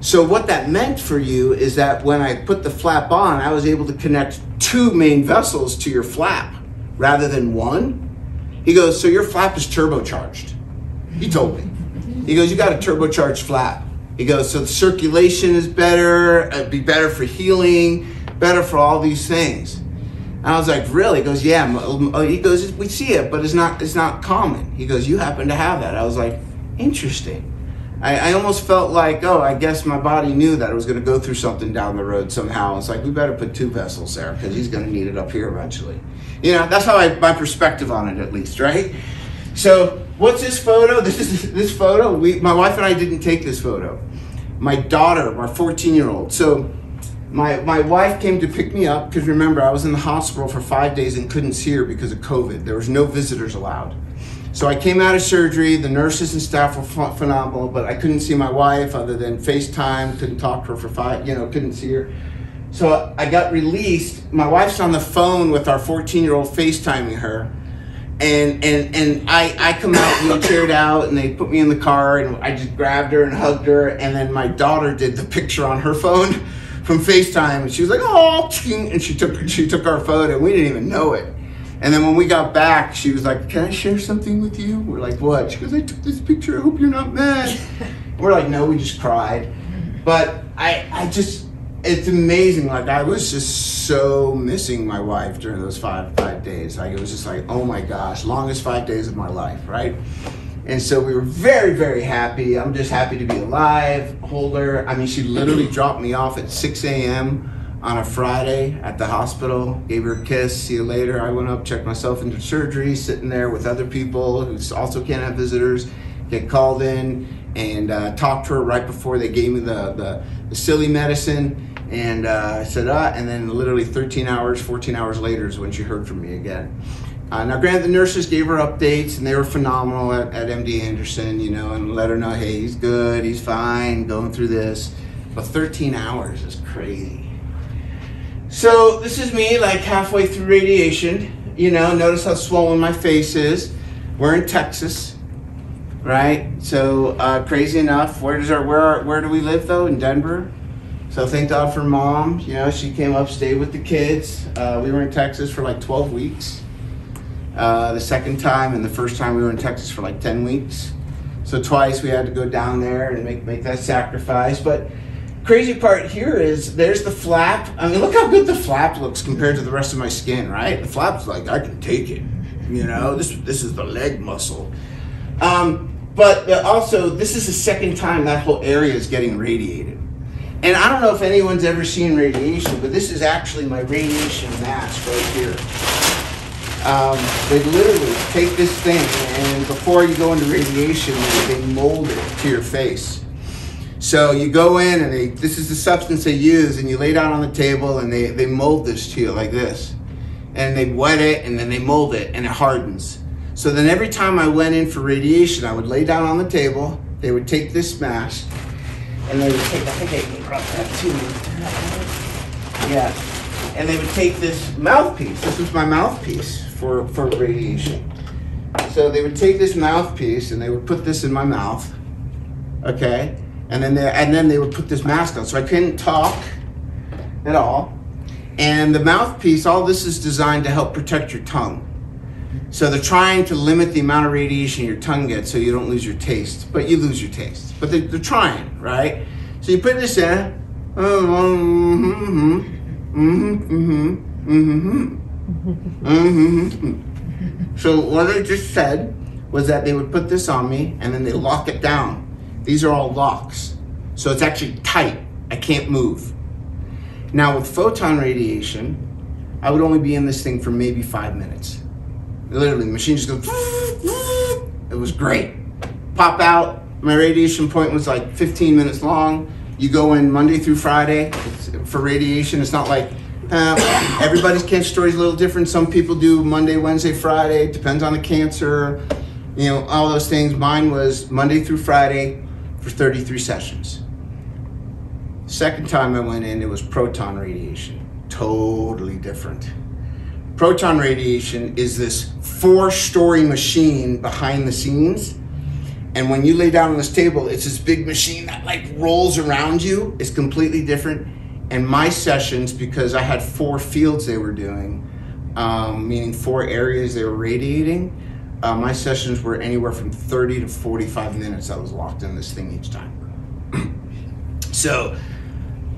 So what that meant for you is that when I put the flap on, I was able to connect two main vessels to your flap rather than one. He goes, so your flap is turbocharged. He told me. He goes, you got a turbocharged flap. He goes, so the circulation is better, it'd be better for healing, better for all these things. And I was like, really? He goes, yeah. Uh, he goes, we see it, but it's not, it's not common. He goes, you happen to have that. I was like, interesting. I, I, almost felt like, oh, I guess my body knew that I was going to go through something down the road somehow. It's like we better put two vessels there because he's going to need it up here eventually. You know, that's how I my perspective on it, at least, right? So, what's this photo? This is this photo. We, my wife and I didn't take this photo. my daughter, my 14 year old. So my, my wife came to pick me up because remember, I was in the hospital for five days and couldn't see her because of COVID. There was no visitors allowed. So I came out of surgery. The nurses and staff were ph- phenomenal, but I couldn't see my wife other than FaceTime. Couldn't talk to her for five, you know, couldn't see her. So I got released. My wife's on the phone with our 14 year old FaceTiming her. And, and, and I, I come out wheelchaired out and they put me in the car and I just grabbed her and hugged her. And then my daughter did the picture on her phone from FaceTime and she was like, oh, and she took, she took our photo. And we didn't even know it. And then when we got back, she was like, Can I share something with you? We're like, What? She goes, I took this picture. I hope you're not mad. We're like, No, we just cried. But I, I just, it's amazing. Like, I was just so missing my wife during those five, five days. Like, it was just like, Oh my gosh, longest five days of my life, right? And so we were very, very happy. I'm just happy to be alive, hold her. I mean, she literally dropped me off at 6 a.m on a Friday at the hospital, gave her a kiss, see you later. I went up, checked myself into surgery, sitting there with other people who also can't have visitors, get called in and uh, talked to her right before they gave me the, the, the silly medicine. And uh, I said, ah, and then literally 13 hours, 14 hours later is when she heard from me again. Uh, now, granted, the nurses gave her updates and they were phenomenal at, at MD Anderson, you know, and let her know, hey, he's good, he's fine, going through this. But 13 hours is crazy. So this is me like halfway through radiation. You know, notice how swollen my face is. We're in Texas, right? So uh, crazy enough, where does our where where do we live though? In Denver. So thank God for mom. You know, she came up, stayed with the kids. Uh, we were in Texas for like 12 weeks. Uh, the second time and the first time we were in Texas for like 10 weeks. So twice we had to go down there and make make that sacrifice, but crazy part here is there's the flap. I mean, look how good the flap looks compared to the rest of my skin, right? The flap's like I can take it. You know, this this is the leg muscle. Um, but also, this is the second time that whole area is getting radiated. And I don't know if anyone's ever seen radiation, but this is actually my radiation mask right here. Um, they literally take this thing, and before you go into radiation, they, mold it to your face. So you go in and they, this is the substance they use and you lay down on the table and they, they mold this to you like this. And they wet it and then they mold it and it hardens. So then every time I went in for radiation, I would lay down on the table, they would take this mask and they would take, I think brought that to me. Yeah. And they would take this mouthpiece. This was my mouthpiece for, for radiation. So they would take this mouthpiece and they would put this in my mouth. Okay and then they and then they would put this mask on, so I couldn't talk at all. And the mouthpiece, all this is designed to help protect your tongue. So they're trying to limit the amount of radiation your tongue gets so you don't lose your taste, but you lose your taste. But they, are trying, right? So you put this in. Mm-hmm, mm-hmm, mm-hmm, mm-hmm. So what I just said was that they would put this on me and then they lock it down these are all locks. So it's actually tight. I can't move. Now with photon radiation, I would only be in this thing for maybe five minutes. Literally, the machine just goes, it was great. Pop out, my radiation point was like 15 minutes long. You go in Monday through Friday for radiation. It's not like everybody's cancer story is a little different. Some people do Monday, Wednesday, Friday. Depends on the cancer, you know, all those things. Mine was Monday through Friday, for 33 sessions. Second time I went in, it was proton radiation. Totally different. Proton radiation is this four story machine behind the scenes. And when you lay down on this table, it's this big machine that like rolls around you. It's completely different. And my sessions, because I had four fields they were doing, um, meaning four areas they were radiating, uh, my sessions were anywhere from 30 to 45 minutes. I was locked in this thing each time. so,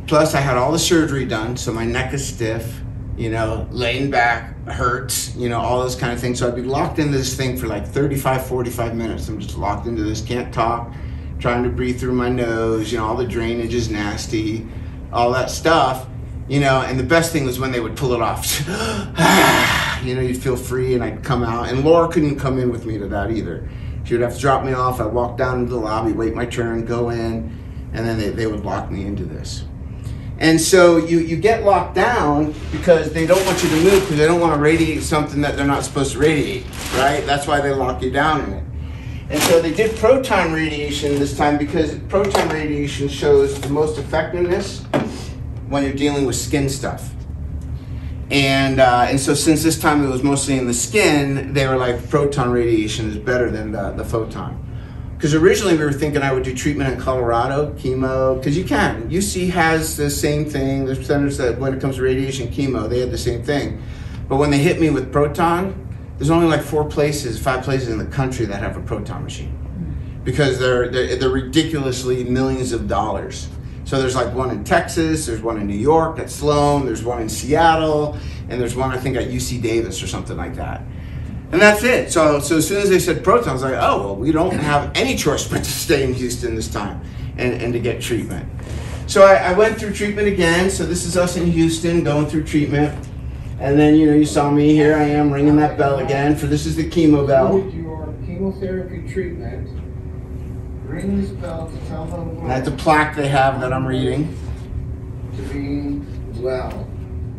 plus I had all the surgery done, so my neck is stiff. You know, laying back hurts. You know, all those kind of things. So I'd be locked into this thing for like 35, 45 minutes. I'm just locked into this. Can't talk. Trying to breathe through my nose. You know, all the drainage is nasty. All that stuff. You know, and the best thing was when they would pull it off. Ah, you know, you'd feel free and I'd come out. And Laura couldn't come in with me to that either. She would have to drop me off. I'd walk down into the lobby, wait my turn, go in. and then they, they would lock me into this. And so you, you get locked down because they don't want you to move because they don't want to radiate something that they're not supposed to radiate, right? That's why they lock you down in it. And so they did proton radiation this time because proton radiation shows the most effectiveness when you're dealing with skin stuff. And, uh, and so since this time it was mostly in the skin, they were like proton radiation is better than the, the photon. Because originally we were thinking I would do treatment in Colorado, chemo, because you can. UC has the same thing. There's centers that when it comes to radiation chemo, they had the same thing. But when they hit me with proton, there's only like four places, five places in the country that have a proton machine. Mm. Because they're, they're, they're ridiculously millions of dollars. So there's like one in Texas, there's one in New York at Sloan, there's one in Seattle, and there's one I think at UC Davis or something like that. And that's it. So, so as soon as they said proton, I was like, oh, well, we don't have any choice but to stay in Houston this time and, and to get treatment. So I, I went through treatment again. So this is us in Houston going through treatment. And then, you know, you saw me here. I am ringing that bell again for this is the chemo bell. Your chemotherapy treatment. Ring this bell to tell them. And that's a plaque they have that I'm reading. To be well.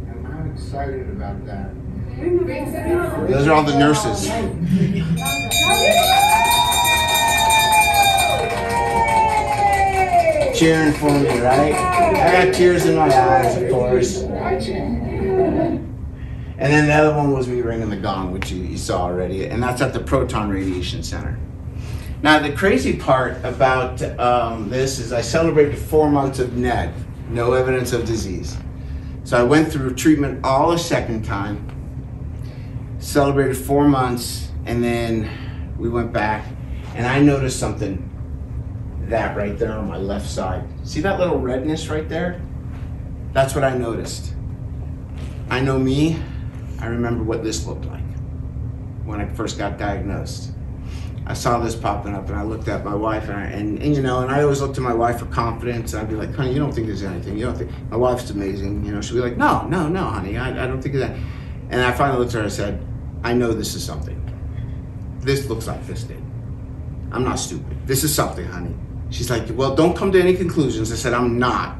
And I'm excited about that. Those are all the nurses. Cheering for me, right? I got tears in my eyes, of course. And then the other one was me ringing the gong, which you, you saw already, and that's at the Proton Radiation Center. Now, the crazy part about um, this is I celebrated four months of NED, no evidence of disease. So I went through treatment all a second time, celebrated four months, and then we went back, and I noticed something. That right there on my left side. See that little redness right there? That's what I noticed. I know me, I remember what this looked like when I first got diagnosed. I saw this popping up and I looked at my wife and, I, and, and, you know, and I always look to my wife for confidence. I'd be like, honey, you don't think there's anything. You don't think, my wife's amazing. You know, she'd be like, no, no, no, honey, I, I don't think of that. And I finally looked at her and said, I know this is something. This looks like this did. I'm not stupid. This is something, honey. She's like, well, don't come to any conclusions. I said, I'm not.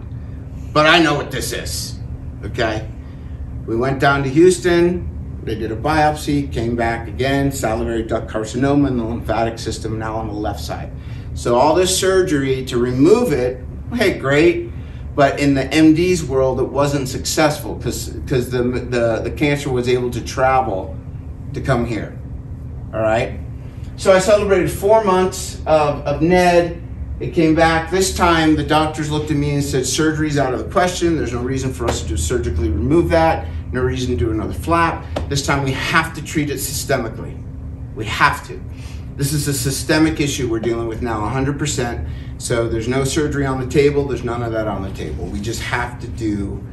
But I know what this is. Okay? We went down to Houston. They did a biopsy, came back again, salivary duct carcinoma in the lymphatic system, now on the left side. So all this surgery to remove it, hey, great. But in the MD's world, it wasn't successful because the, the, the cancer was able to travel to come here. All right? So I celebrated four months of, of NED. It came back. This time, the doctors looked at me and said, surgery's out of the question. There's no reason for us to surgically remove that. No reason to do another flap. This time, we have to treat it systemically. We have to. This is a systemic issue we're dealing with now 100%. So there's no surgery on the table. There's none of that on the table. We just have to do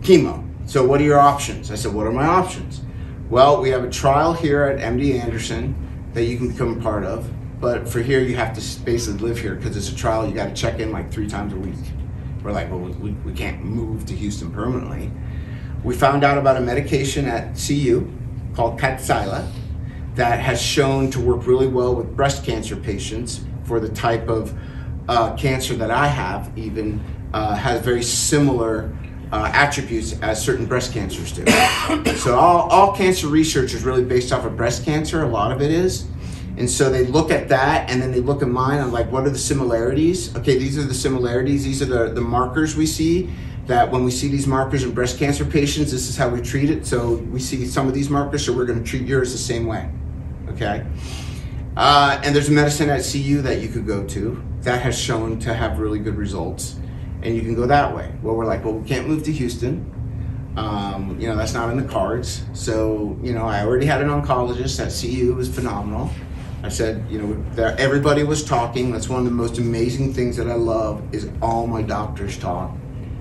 chemo. So what are your options? I said, what are my options? Well, we have a trial here at MD Anderson that you can become a part of. But for here, you have to basically live here because it's a trial. You got to check in like three times a week. We're like, well, we, we can't move to Houston permanently. We found out about a medication at CU called Kadcyla that has shown to work really well with breast cancer patients for the type of uh, cancer that I have, even uh, has very similar uh, attributes as certain breast cancers do. so all, all cancer research is really based off of breast cancer, a lot of it is. And so they look at that and then they look at mine and like, what are the similarities? Okay, these are the similarities. These are the, the markers we see that when we see these markers in breast cancer patients, this is how we treat it. So we see some of these markers, so we're gonna treat yours the same way, okay? Uh, and there's a medicine at CU that you could go to that has shown to have really good results. And you can go that way. Well, we're like, well, we can't move to Houston. Um, you know, that's not in the cards. So, you know, I already had an oncologist at CU, it was phenomenal. I said, you know, everybody was talking. That's one of the most amazing things that I love is all my doctors talk.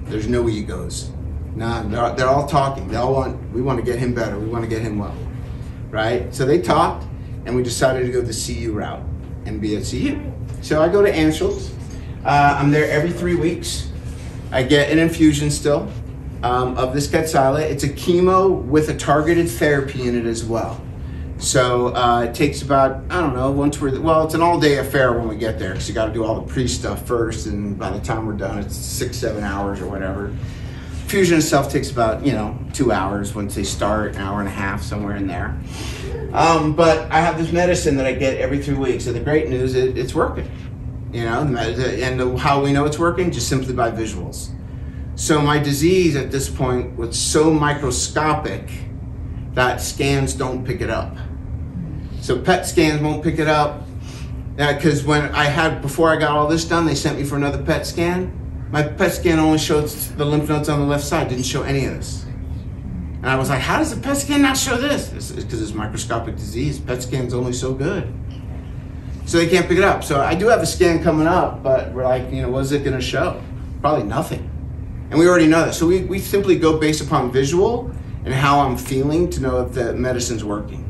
There's no egos. None. They're, they're all talking. They all want, we want to get him better. We want to get him well. Right? So they talked and we decided to go the CU route and be at CU. So I go to Anschutz. Uh, I'm there every three weeks. I get an infusion still um, of this Kadcyla. It's a chemo with a targeted therapy in it as well. So uh, it takes about I don't know once we're well, it's an all day affair when we get there because you got to do all the pre stuff first, and by the time we're done, it's six seven hours or whatever. Fusion itself takes about you know two hours once they start, an hour and a half somewhere in there. Um, but I have this medicine that I get every three weeks, and the great news is it's working. You know, and how we know it's working just simply by visuals. So my disease at this point was so microscopic that scans don't pick it up. So PET scans won't pick it up. Because uh, when I had, before I got all this done, they sent me for another PET scan. My PET scan only showed the lymph nodes on the left side, didn't show any of this. And I was like, how does the PET scan not show this? It's because it's, it's microscopic disease. PET scan's only so good. So they can't pick it up. So I do have a scan coming up, but we're like, you know, what is it going to show? Probably nothing. And we already know that. So we, we simply go based upon visual and how I'm feeling to know if the medicine's working.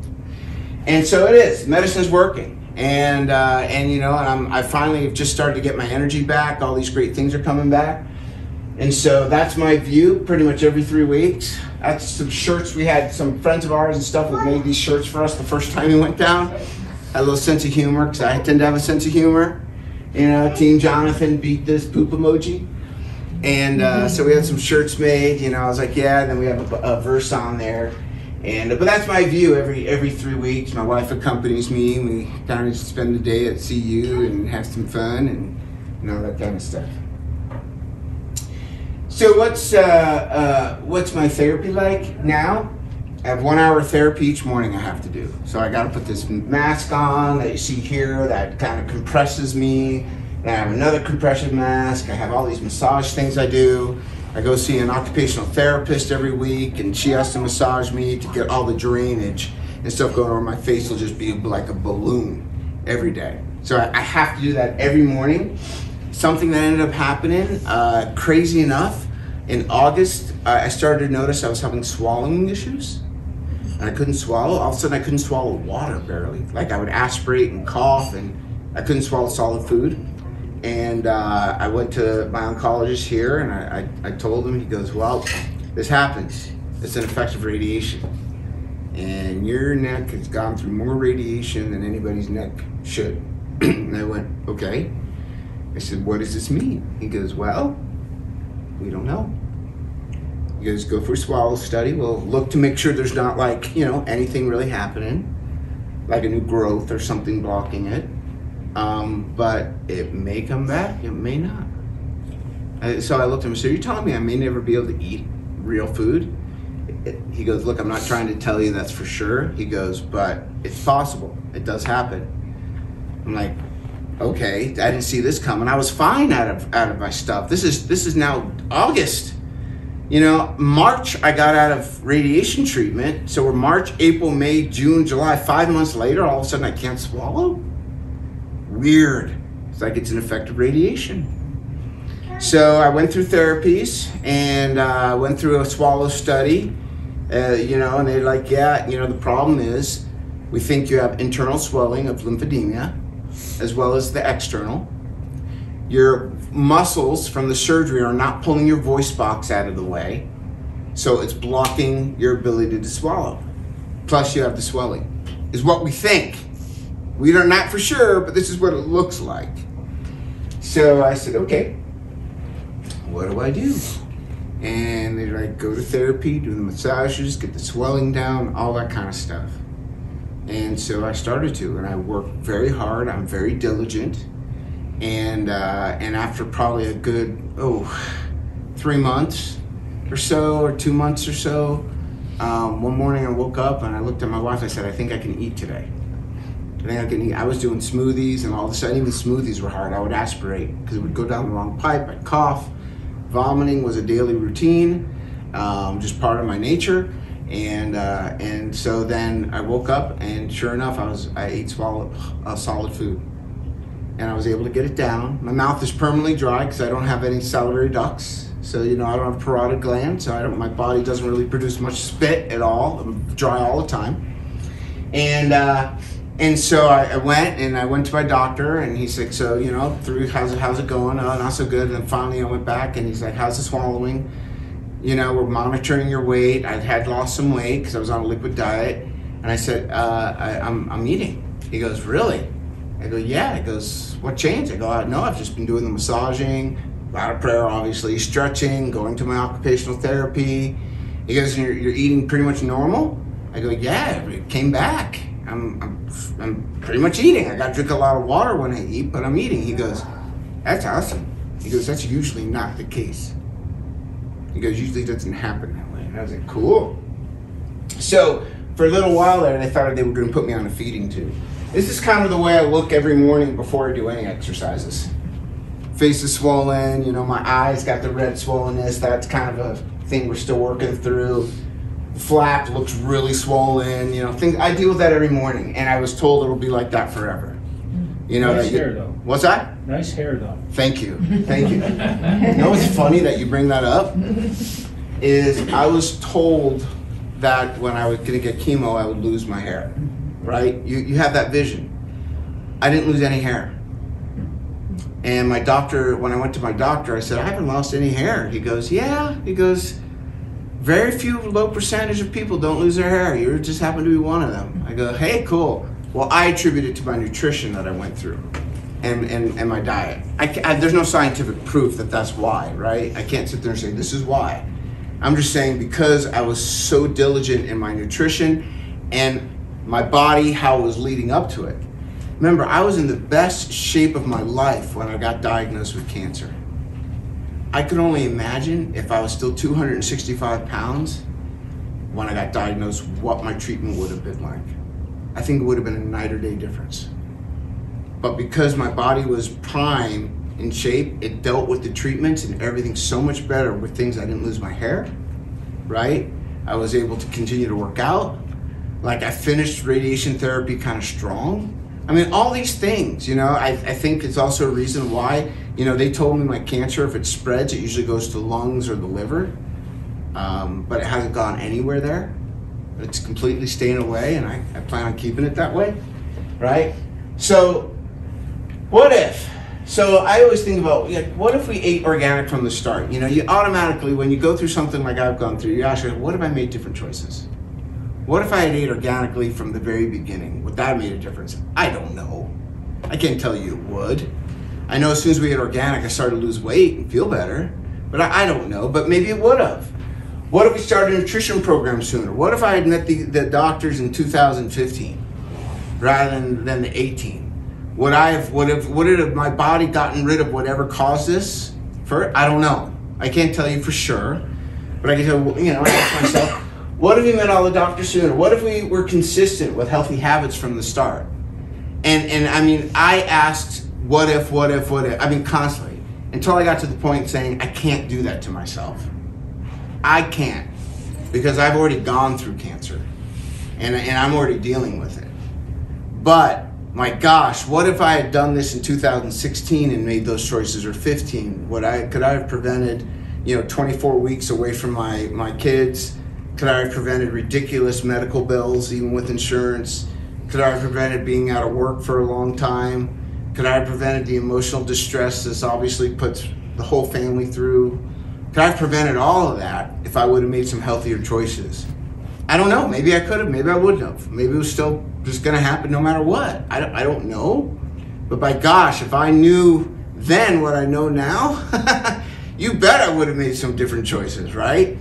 And so it is. Medicine's working. And uh, and you know, and I'm I finally have just started to get my energy back. All these great things are coming back. And so that's my view pretty much every three weeks. That's some shirts we had some friends of ours and stuff that made these shirts for us the first time we went down. A little sense of humor because I tend to have a sense of humor. You know, Team Jonathan beat this poop emoji. And uh, so we had some shirts made. You know, I was like, yeah. And then we have a, a verse on there and but that's my view. Every every three weeks, my wife accompanies me. We kind of spend the day at CU and have some fun and you know that kind of stuff. So what's uh, uh, what's my therapy like now? I have one hour of therapy each morning I have to do. So I got to put this mask on that you see here that kind of compresses me. Then I have another compression mask. I have all these massage things I do. I go see an occupational therapist every week, and she has to massage me to get all the drainage and stuff going on. My face will just be like a balloon every day. So I, have to do that every morning. Something that ended up happening, uh, crazy enough, in August, uh, I started to notice I was having swallowing issues. And I couldn't swallow. All of a sudden, I couldn't swallow water barely. Like I would aspirate and cough, and I couldn't swallow solid food. And uh, I went to my oncologist here and I, I, I, told him, he goes, Well, this happens. It's an effect of radiation. And your neck has gone through more radiation than anybody's neck should. and I went, Okay. I said, What does this mean? He goes, Well, we don't know. He goes, Go for a swallow study. We'll look to make sure there's not like, you know, anything really happening, like a new growth or something blocking it um, but it may come back, it may not. So I looked at him. So you're telling me I may never be able to eat real food? He goes, look, I'm not trying to tell you that's for sure. He goes, but it's possible. It does happen. I'm like, okay, I didn't see this coming. I was fine out of out of my stuff. This is this is now August. You know, March I got out of radiation treatment. So we're March, April, May, June, July. Five months later, all of a sudden I can't swallow weird. It's like it's an effect of radiation. So I went through therapies and uh, went through a swallow study, uh, you know, and they're like, yeah, you know, the problem is we think you have internal swelling of lymphedema as well as the external. Your muscles from the surgery are not pulling your voice box out of the way, so it's blocking your ability to swallow. Plus, you have the swelling, is what we think. We are not for sure, but this is what it looks like. So I said, okay, what do I do? And they're like, go to therapy, do the massages, get the swelling down, all that kind of stuff. And so I started to, and I worked very hard. I'm very diligent, and uh, and after probably a good oh three months or so, or two months or so, um, one morning I woke up and I looked at my wife. I said, I think I can eat today. Think I eat. I was doing smoothies, and all of a sudden, even smoothies were hard. I would aspirate because it would go down the wrong pipe. I'd cough. Vomiting was a daily routine, um, just part of my nature. And uh, and so then I woke up, and sure enough, I was I ate swallow, uh, solid food, and I was able to get it down. My mouth is permanently dry because I don't have any salivary ducts. So you know I don't have parotid gland, so I don't. My body doesn't really produce much spit at all. I'm dry all the time, and. Uh, and so I, I, went and I went to my doctor and he's like, so you know, through how's it how's it going? Oh, not so good. And then finally I went back and he's like, how's the swallowing? You know, we're monitoring your weight. I had lost some weight because I was on a liquid diet, And I said, uh, I, I'm, I'm eating. He goes, Really? I go, Yeah. He goes, What changed? I go, "Uh, No, I've just been doing the massaging, a lot of prayer, obviously, stretching, going to my occupational therapy. He goes, You're, you're eating pretty much normal? I go, Yeah, it came back. I'm, I'm, I'm pretty much eating. I got to drink a lot of water when I eat, but I'm eating. He goes, That's awesome. He goes, That's usually not the case. He goes, Usually doesn't happen that way. And I was like, Cool. So for a little while there, they thought they were to put me on a feeding tube. This is kind of the way I look every morning before I do any exercises. Face is swollen, you know, my eyes got the red swollenness. That's kind of a thing we're still working through. Flap looks really swollen, you know. Things I deal with that every morning, and I was told it'll be like that forever. You know, Nice that you- hair, though. What's that? Nice hair though. Thank you. Thank you. you know what's funny that you bring that up? Is I was told that when I was gonna get chemo, I would lose my hair. Right? You, you have that vision. I didn't lose any hair. And my doctor, when I went to my doctor, I said, I haven't lost any hair. He goes, Yeah. He goes, Very few low percentage of people don't lose their hair. You just happen to be one of them. I go, Hey, cool. Well, I attribute it to my nutrition that I went through and, and, and my diet. I, I, there's no scientific proof that that's why, right? I can't sit there and say this is why. I'm just saying because I was so diligent in my nutrition and my body, how it was leading up to it. Remember, I was in the best shape of my life when I got diagnosed with cancer. I could only imagine if I was still 265 pounds when I got diagnosed, what my treatment would have been like. I think it would have been a night or day difference but because my body was prime in shape, it dealt with the treatments and everything so much better with things I didn't lose my hair, right? I was able to continue to work out. Like I finished radiation therapy kind of strong. I mean, all these things, you know, I, I think it's also a reason why, you know, they told me my cancer, if it spreads, it usually goes to the lungs or the liver. Um, but it hasn't gone anywhere there. It's completely staying away, and I, I plan on keeping it that way, right? So, what if? So I always think about, like, what if we ate organic from the start? You know, you automatically, when you go through something like I've gone through, you ask yourself, what if I made different choices? What if I had ate organically from the very beginning? Would that have made a difference? I don't know. I can't tell you it would. I know as soon as we ate organic, I started to lose weight and feel better, but I, I don't know. But maybe it would have. What if we started a nutrition program sooner? What if I had met the, the doctors in 2015 rather than, than the 18? Would I have, would have, would it have my body gotten rid of whatever caused this? For I don't know. I can't tell you for sure, but I can tell you know I ask myself, what if we met all the doctors sooner? What if we were consistent with healthy habits from the start? And and I mean, I asked, what if, what if, what if? I mean, constantly until I got to the point saying I can't do that to myself. I can't because I've already gone through cancer, and and I'm already dealing with it. But my gosh, what if I had done this in 2016 and made those choices, or 15? Would I could I have prevented, you know, 24 weeks away from my my kids? Could I have prevented ridiculous medical bills, even with insurance? Could I have prevented being out of work for a long time? Could I have prevented the emotional distress this obviously puts the whole family through? Could I have prevented all of that if I would have made some healthier choices? I don't know. Maybe I could have. Maybe I wouldn't have. Maybe it was still just going to happen no matter what. I don't, I don't know. But by gosh, if I knew then what I know now, you bet I would have made some different choices, right?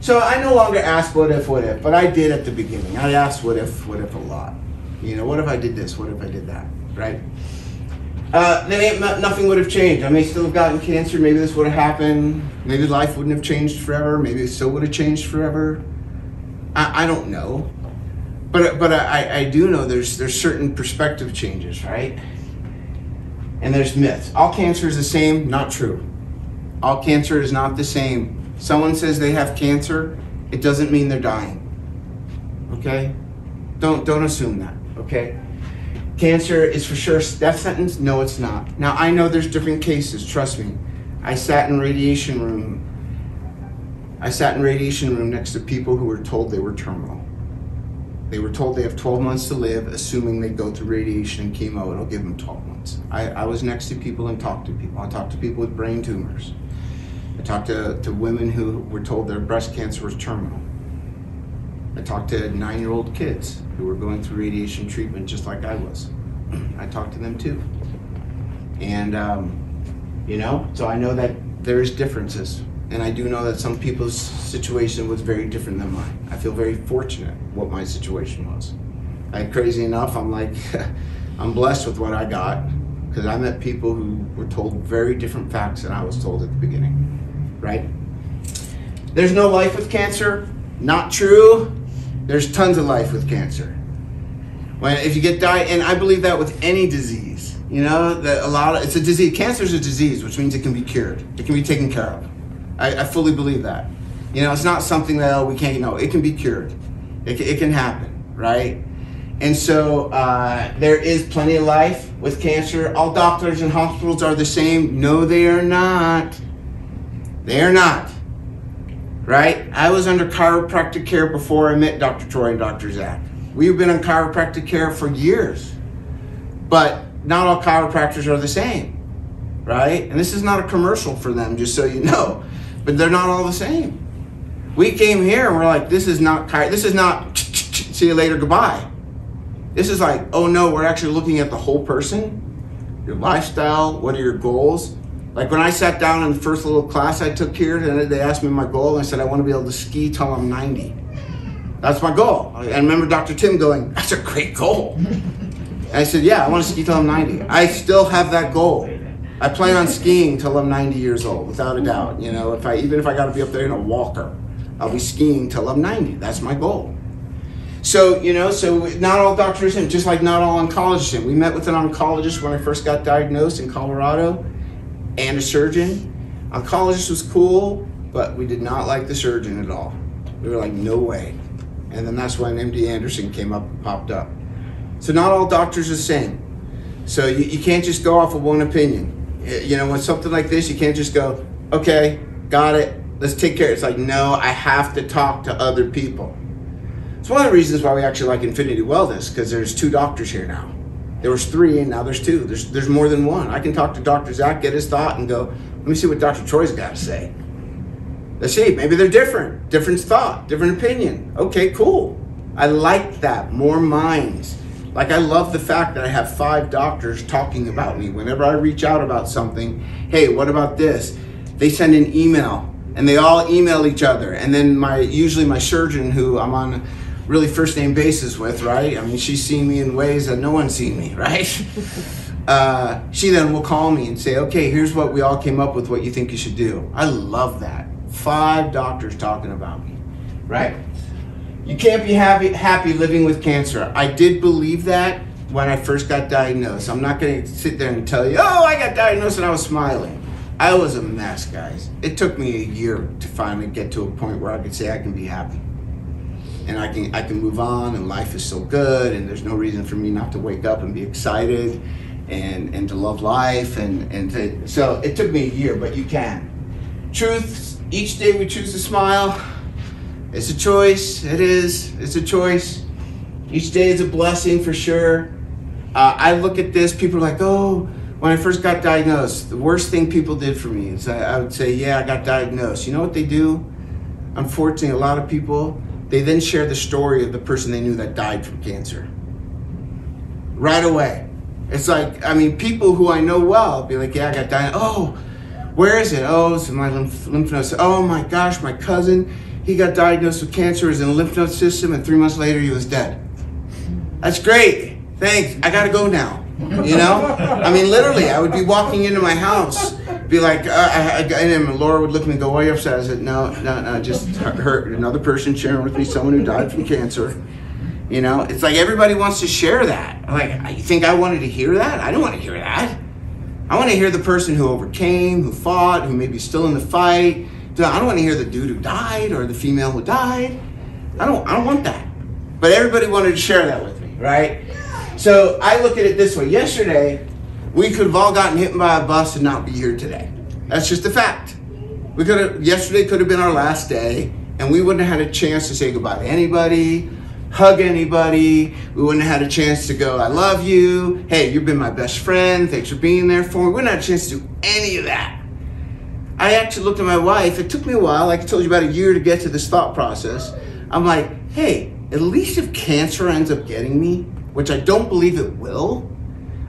So I no longer ask what if, what if, but I did at the beginning. I asked what if, what if a lot. You know, what if I did this? What if I did that? Right? Uh, then nothing would have changed. I may still have gotten cancer. Maybe this would have happened. Maybe life wouldn't have changed forever. Maybe it still would have changed forever. I, I don't know. But but I, I do know there's there's certain perspective changes, right? And there's myths. All cancer is the same. Not true. All cancer is not the same. Someone says they have cancer, it doesn't mean they're dying. Okay? Don't don't assume that. Okay? Cancer is for sure death sentence. No, it's not. Now I know there's different cases. Trust me. I sat in radiation room. I sat in radiation room next to people who were told they were terminal. They were told they have 12 months to live, assuming they go through radiation and chemo. It'll give them 12 months. I, I was next to people and talked to people. I talked to people with brain tumors. I talked to, to women who were told their breast cancer was terminal. I talked to nine year old kids who were going through radiation treatment just like I was. I talked to them too. And, um, you know, so I know that there's differences. And I do know that some people's situation was very different than mine. I feel very fortunate what my situation was. I, crazy enough, I'm like, I'm blessed with what I got because I met people who were told very different facts than I was told at the beginning, right? There's no life with cancer. Not true. There's tons of life with cancer. When if you get died, and I believe that with any disease, you know, that a lot of it's a disease. Cancer is a disease, which means it can be cured. It can be taken care of. I, I fully believe that. You know, it's not something that oh, we can't. Know, it can be cured. It, it can happen, right? And so uh, there is plenty of life with cancer. All doctors and hospitals are the same. No, they are not. They are not. Right? I was under chiropractic care before I met Dr. Troy and Dr. Zach. We've been on chiropractic care for years. But not all chiropractors are the same. Right? And this is not a commercial for them, just so you know. But they're not all the same. We came here and we're like, this is not this is not see you later, goodbye. This is like, oh no, we're actually looking at the whole person, your lifestyle, what are your goals. Like when I sat down in the first little class I took here, and they asked me my goal, and I said I want to be able to ski till I'm 90. That's my goal. I remember Dr. Tim going, that's a great goal. And I said, yeah, I want to ski till I'm 90. I still have that goal. I plan on skiing till I'm 90 years old, without a doubt. You know, if I even if I got to be up there in a walker, I'll be skiing till I'm 90. That's my goal. So, you know, so not all doctors and just like not all oncologists We met with an oncologist when I first got diagnosed in Colorado and a surgeon. Oncologist was cool, but we did not like the surgeon at all. We were like, no way. And then that's when MD Anderson came up and popped up. So not all doctors are the same. So you, you can't just go off of one opinion. You know, with something like this, you can't just go, okay, got it, let's take care. It's like, no, I have to talk to other people. It's one of the reasons why we actually like Infinity Wellness because there's two doctors here now. There was three, and now there's two. There's there's more than one. I can talk to Dr. Zach, get his thought, and go. Let me see what Dr. Troy's got to say. Let's see. Maybe they're different. Different thought, different opinion. Okay, cool. I like that. More minds. Like I love the fact that I have five doctors talking about me. Whenever I reach out about something, hey, what about this? They send an email and they all email each other. And then my usually my surgeon who I'm on really first name basis with, right? I mean, she's seen me in ways that no one's seen me, right? uh, she then will call me and say, okay, here's what we all came up with, what you think you should do. I love that. Five doctors talking about me, right? You can't be happy, happy living with cancer. I did believe that when I first got diagnosed. I'm not going to sit there and tell you, oh, I got diagnosed and I was smiling. I was a mess, guys. It took me a year to finally get to a point where I could say I can be happy and I can I can move on and life is so good and there's no reason for me not to wake up and be excited and and to love life and and to, so it took me a year but you can. Truth each day we choose to smile. It's a choice. It is. It's a choice. Each day is a blessing for sure. Uh, I look at this people are like oh when I first got diagnosed the worst thing people did for me is I, I would say yeah I got diagnosed. You know what they do? Unfortunately a lot of people they then share the story of the person they knew that died from cancer. Right away. It's like, I mean, people who I know well be like, yeah, I got died. Oh, where is it? Oh, it's in my lymph, lymph nodes. Oh my gosh, my cousin, he got diagnosed with cancer, is in the lymph node system, and three months later he was dead. That's great. Thanks. I gotta go now. You know? I mean, literally, I would be walking into my house be like, uh, I, I, and Laura would look at me and go, why are you upset? I said, no, no, no, just hurt another person sharing with me someone who died from cancer. You know, it's like everybody wants to share that. Like, you think I wanted to hear that? I don't want to hear that. I want to hear the person who overcame, who fought, who may be still in the fight. I don't want to hear the dude who died or the female who died. I don't, I don't want that. But everybody wanted to share that with me, right? So I look at it this way. Yesterday, we could have all gotten hit by a bus and not be here today. That's just a fact. We could have, yesterday could have been our last day, and we wouldn't have had a chance to say goodbye to anybody, hug anybody. We wouldn't have had a chance to go, I love you. Hey, you've been my best friend. Thanks for being there for me. We wouldn't have had a chance to do any of that. I actually looked at my wife. It took me a while, like I told you, about a year to get to this thought process. I'm like, hey, at least if cancer ends up getting me, which I don't believe it will,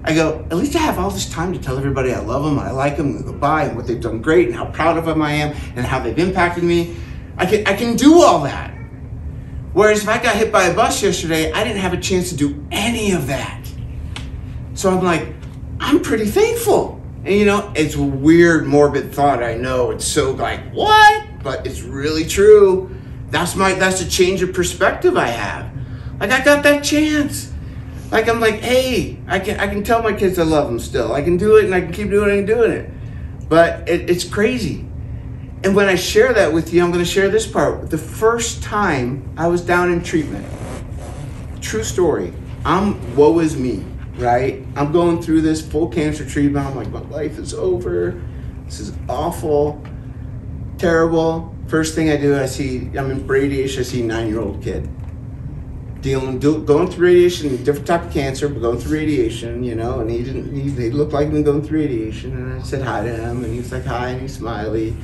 I go, at least I have all this time to tell everybody I love them, I like them, and goodbye, and what they've done great, and how proud of them I am, and how they've impacted me. I can, I can do all that. Whereas if I got hit by a bus yesterday, I didn't have a chance to do any of that. So I'm like, I'm pretty thankful. And you know, it's a weird, morbid thought. I know it's so like, what? But it's really true. That's my, that's a change of perspective I have. Like I got that chance. Like I'm like, hey, I can I can tell my kids I love them still. I can do it and I can keep doing it and doing it. But it, it's crazy. And when I share that with you, I'm going to share this part. The first time I was down in treatment, true story. I'm woe is me, right? I'm going through this full cancer treatment. I'm like, my life is over. This is awful, terrible. First thing I do, I see I'm in radiation. I see a nine year old kid dealing, do, going through radiation, different type of cancer, but going through radiation, you know, and he didn't, he, he looked like he going through radiation, and I said hi to him, and he was like, hi, and he's smiley,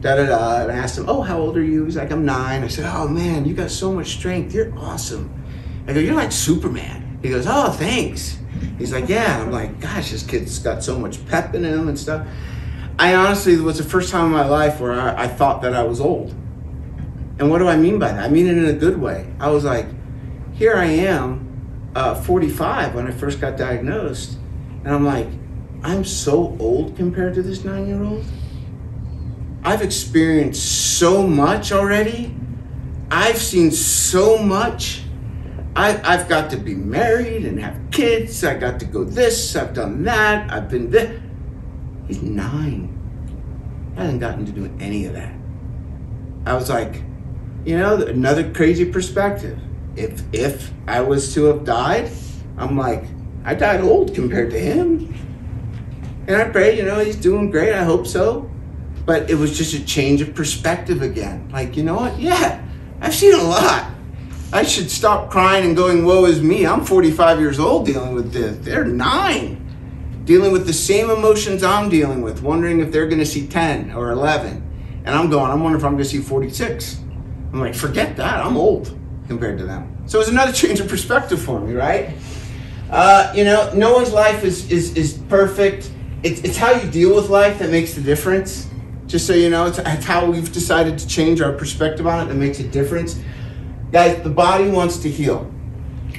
da da da, and I asked him, oh, how old are you? He's like, I'm nine. I said, oh man, you got so much strength, you're awesome. I go, you're like Superman. He goes, oh, thanks. He's like, yeah, I'm like, gosh, this kid's got so much pep in him and stuff. I honestly, it was the first time in my life where I, I thought that I was old. And what do I mean by that? I mean it in a good way. I was like, here I am, uh, 45 when I first got diagnosed, and I'm like, I'm so old compared to this nine year old. I've experienced so much already. I've seen so much. I, I've got to be married and have kids. I got to go this. I've done that. I've been this. He's nine. I haven't gotten to do any of that. I was like, you know, another crazy perspective if if I was to have died, I'm like, I died old compared to him. And I pray, you know, he's doing great. I hope so. But it was just a change of perspective again. Like, you know what? Yeah, I've seen a lot. I should stop crying and going, woe is me. I'm 45 years old dealing with this. They're nine, dealing with the same emotions I'm dealing with, wondering if they're going to see 10 or 11. And I'm going, I'm wondering if I'm going to see 46. I'm like, forget that. I'm old compared to them. So it's another change of perspective for me, right? Uh, you know, no one's life is, is, is perfect. It's, it's how you deal with life that makes the difference. Just so you know, it's, it's how we've decided to change our perspective on it that makes a difference. Guys, the body wants to heal.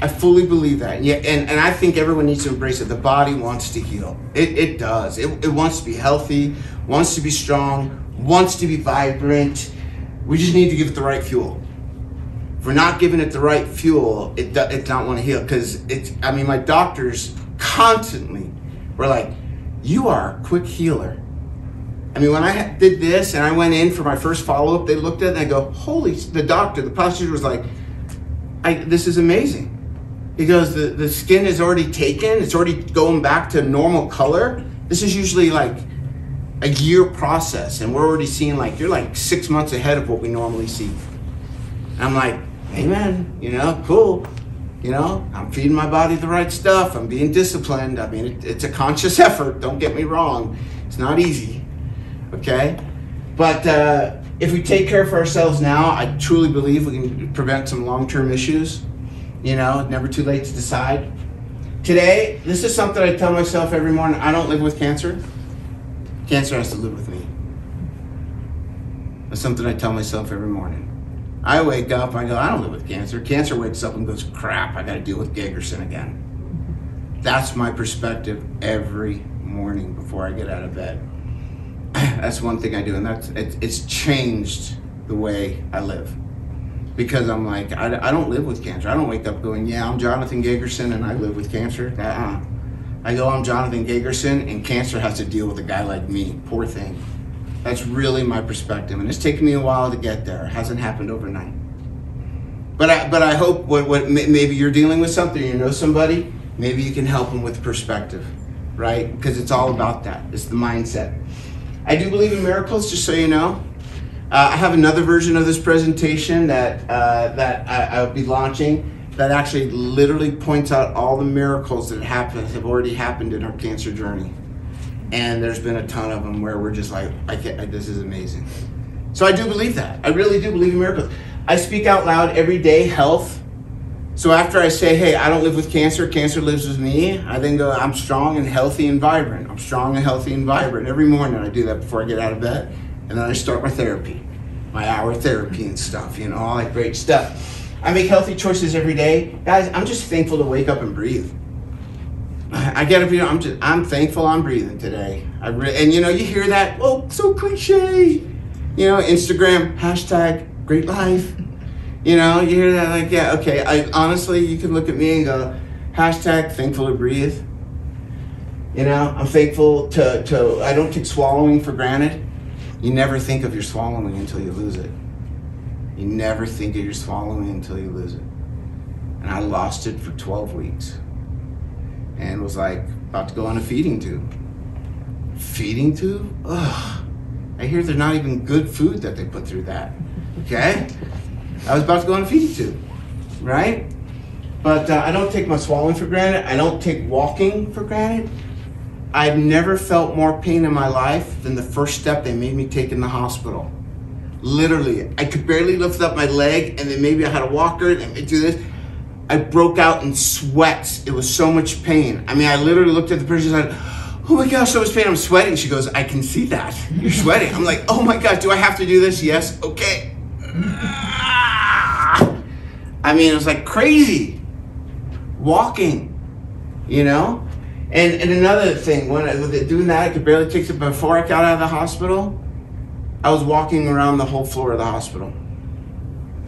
I fully believe that. Yeah, and, and I think everyone needs to embrace it. The body wants to heal. It, it does. It, it wants to be healthy, wants to be strong, wants to be vibrant. We just need to give it the right fuel if we're not giving it the right fuel, it it's not want to heal. Because it's, I mean, my doctors constantly were like, "You are a quick healer." I mean, when I did this and I went in for my first follow up, they looked at it and I go, "Holy!" The doctor, the prosecutor was like, "I this is amazing." He goes, "The the skin is already taken. It's already going back to normal color. This is usually like." a year process and we're already seeing like you're like six months ahead of what we normally see. And I'm like, amen, you know, cool. You know, I'm feeding my body the right stuff. I'm being disciplined. I mean, it, it's a conscious effort. Don't get me wrong. It's not easy. Okay? But uh, if we take care of ourselves now, I truly believe we can prevent some long term issues. You know, never too late to decide. Today, this is something I tell myself every morning I don't live with cancer. Cancer has to live with me. That's something I tell myself every morning. I wake up, I go, I don't live with cancer. Cancer wakes up and goes, crap, I got to deal with Gagerson again. That's my perspective every morning before I get out of bed. that's one thing I do, and that's it, it's changed the way I live. Because I'm like, I, I don't live with cancer. I don't wake up going, yeah, I'm Jonathan Gagerson and I live with cancer. Uh-uh. I go, I'm Jonathan Gagerson, and cancer has to deal with a guy like me. Poor thing. That's really my perspective, and it's taken me a while to get there. It hasn't happened overnight. But I, but I hope what, what maybe you're dealing with something, you know somebody, maybe you can help them with perspective, right? Because it's all about that. It's the mindset. I do believe in miracles, just so you know. Uh, I have another version of this presentation that uh, that I, I'll be launching that actually literally points out all the miracles that happen, have already happened in our cancer journey and there's been a ton of them where we're just like, I can't, this is amazing. So I do believe that. I really do believe in miracles. I speak out loud every day health. So after I say, hey, I don't live with cancer, cancer lives with me, I then go, I'm strong and healthy and vibrant. I'm strong and healthy and vibrant. Every morning I do that before I get out of bed. And then I start my therapy, my hour therapy and stuff, you know, all that great stuff. I make healthy choices every day. Guys, I'm just thankful to wake up and breathe. I gotta be. I'm just. I'm thankful I'm breathing today. I re- and you know you hear that. Oh, so cliche. You know, Instagram hashtag great life. You know, you hear that like, yeah, okay. I honestly, you can look at me and go, hashtag thankful to breathe. You know, I'm thankful to to. I don't take swallowing for granted. You never think of your swallowing until you lose it. You never think of your swallowing until you lose it. And I lost it for 12 weeks and was like about to go on a feeding tube. Feeding tube? Ugh. I hear they're not even good food that they put through that. Okay? I was about to go on a feeding tube, right? But uh, I don't take my swallowing for granted. I don't take walking for granted. I've never felt more pain in my life than the first step they made me take in the hospital. Literally, I could barely lift up my leg, and then maybe I had a walker and do this. I broke out in sweats. It was so much pain. I mean, I literally looked at the person and said, Oh my gosh, so much pain. I'm sweating. She goes, I can see that. You're sweating. I'm like, Oh my gosh, do I have to do this? Yes. Okay. Ah. I mean, it was like crazy. Walking, you know? And, and another thing, when I, doing that, I could barely take it. Before I got out of the hospital, I was walking around the whole floor of the hospital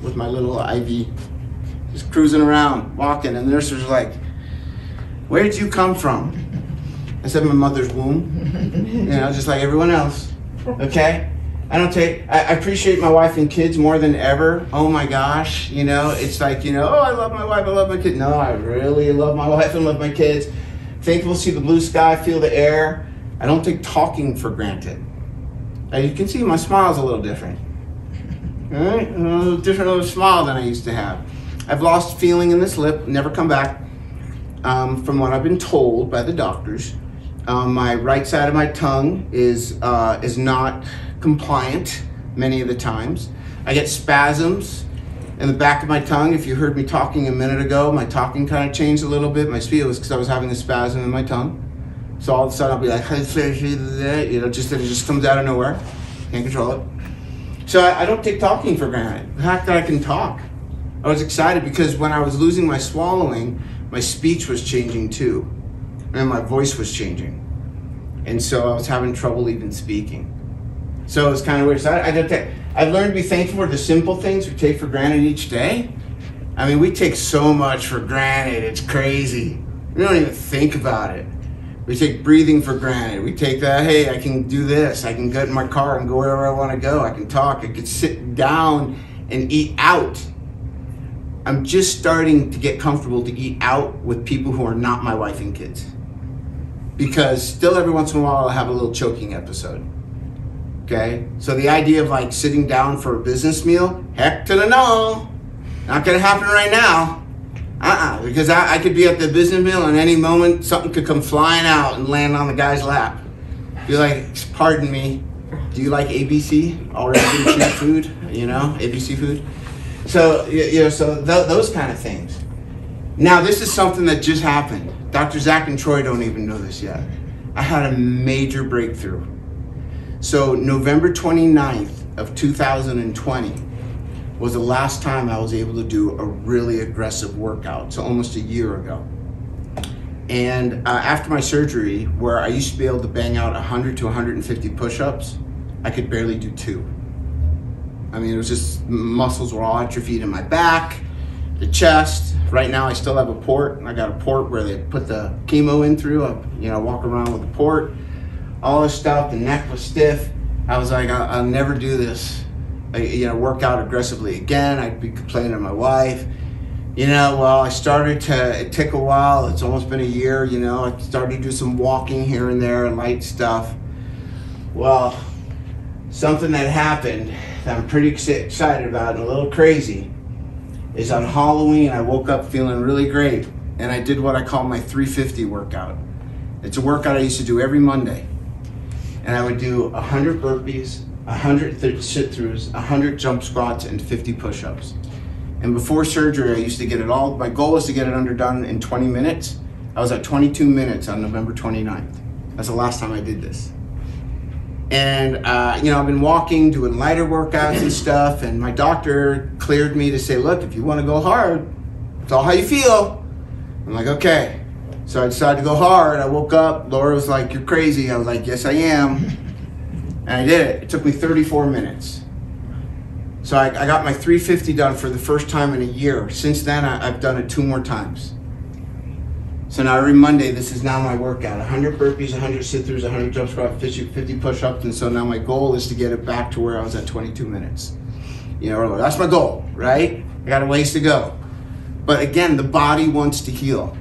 with my little IV just cruising around, walking, and the nurse was like, Where did you come from? I said, My mother's womb. you know, just like everyone else. Okay? I don't take, I, I appreciate my wife and kids more than ever. Oh my gosh, you know, it's like, you know, oh, I love my wife, I love my kids. No, I really love my wife and love my kids. Thankful to see the blue sky, feel the air. I don't take talking for granted. Now you can see my smile's a little different. All right? A little different little smile than I used to have. I've lost feeling in this lip, never come back. Um, from what I've been told by the doctors, um, my right side of my tongue is uh, is not compliant many of the times. I get spasms in the back of my tongue. If you heard me talking a minute ago, my talking kind of changed a little bit. My speed was because I was having a spasm in my tongue. So all of a sudden I'll be like, you know, just it just comes out of nowhere. Can't control it. So I, I don't take talking for granted. The fact that I can talk. I was excited because when I was losing my swallowing, my speech was changing too, and my voice was changing, and so I was having trouble even speaking. So it was kind of weird. So I, I take, I've learned to be thankful for the simple things we take for granted each day. I mean, we take so much for granted; it's crazy. We don't even think about it. We take breathing for granted. We take that, hey, I can do this. I can get in my car and go wherever I want to go. I can talk. I can sit down and eat out I'm just starting to get comfortable to eat out with people who are not my wife and kids. Because still every once in a while I'll have a little choking episode. Okay? So the idea of like sitting down for a business meal, heck to the no. Not gonna happen right now. Uh-uh. Because I, I could be at the business meal and any moment something could come flying out and land on the guy's lap. Be like, pardon me, do you like ABC? Already cheap food? You know, ABC food? So, you know, so th- those kind of things. Now, this is something that just happened. Dr. Zach and Troy don't even know this yet. I had a major breakthrough. So, November 29th of 2020 was the last time I was able to do a really aggressive workout. So, almost a year ago. And uh, after my surgery, where I used to be able to bang out 100 to 150 push ups, I could barely do two. I mean, it was just muscles were all atrophied in my back, the chest. Right now, I still have a port. I got a port where they put the chemo in through. I, you know, walk around with a port. All this stuff. The neck was stiff. I was like, I'll, I'll never do this. I, you know, work out aggressively again. I'd be complaining to my wife. You know, well, I started to. It took a while. It's almost been a year. You know, I started to do some walking here and there, and light stuff. Well, something that happened that I'm pretty excited about and a little crazy is on Halloween I woke up feeling really great and I did what I call my 350 workout. It's a workout I used to do every Monday. And I would do 100 burpees, 100 th- sit throughs, 100 jump squats, and 50 push ups. And before surgery, I used to get it all. My goal was to get it under done in 20 minutes. I was at 22 minutes on November 29th. That's the last time I did this. And, uh, you know, I've been walking, doing lighter workouts and stuff. And my doctor cleared me to say, look, if you want to go hard, it's all how you feel. I'm like, okay. So I decided to go hard. I woke up. Laura was like, you're crazy. I was like, yes, I am. And I did it. It took me 34 minutes. So I, I got my 350 done for the first time in a year. Since then, I, I've done it two more times. So now every Monday, this is now my workout 100 burpees, 100 sit throughs, 100 jump squats, 50, 50 push ups. And so now my goal is to get it back to where I was at 22 minutes. You know, that's my goal, right? I got a ways to go. But again, the body wants to heal.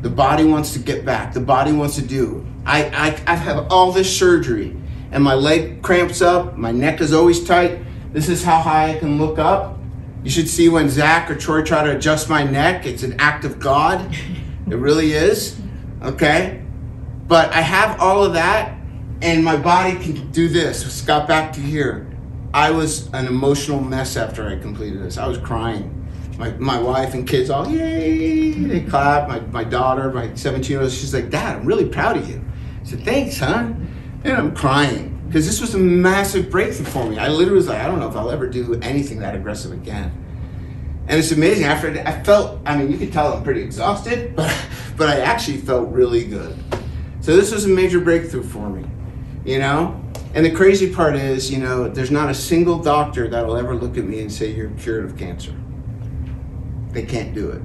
The body wants to get back. The body wants to do. I, I, I have all this surgery and my leg cramps up. My neck is always tight. This is how high I can look up. You should see when Zach or Troy try to adjust my neck. It's an act of God. It really is. Okay? But I have all of that, and my body can do this. It's Got back to here. I was an emotional mess after I completed this. I was crying. My, my wife and kids all, yay, they clap. My, my daughter, my 17 year old, she's like, Dad, I'm really proud of you. I said, Thanks, son. And I'm crying because this was a massive breakthrough for me. I literally was like, I don't know if I'll ever do anything that aggressive again. And it's amazing. After I felt, I mean, you could tell I'm pretty exhausted, but but I actually felt really good. So this was a major breakthrough for me, you know. And the crazy part is, you know, there's not a single doctor that will ever look at me and say you're cured of cancer. They can't do it.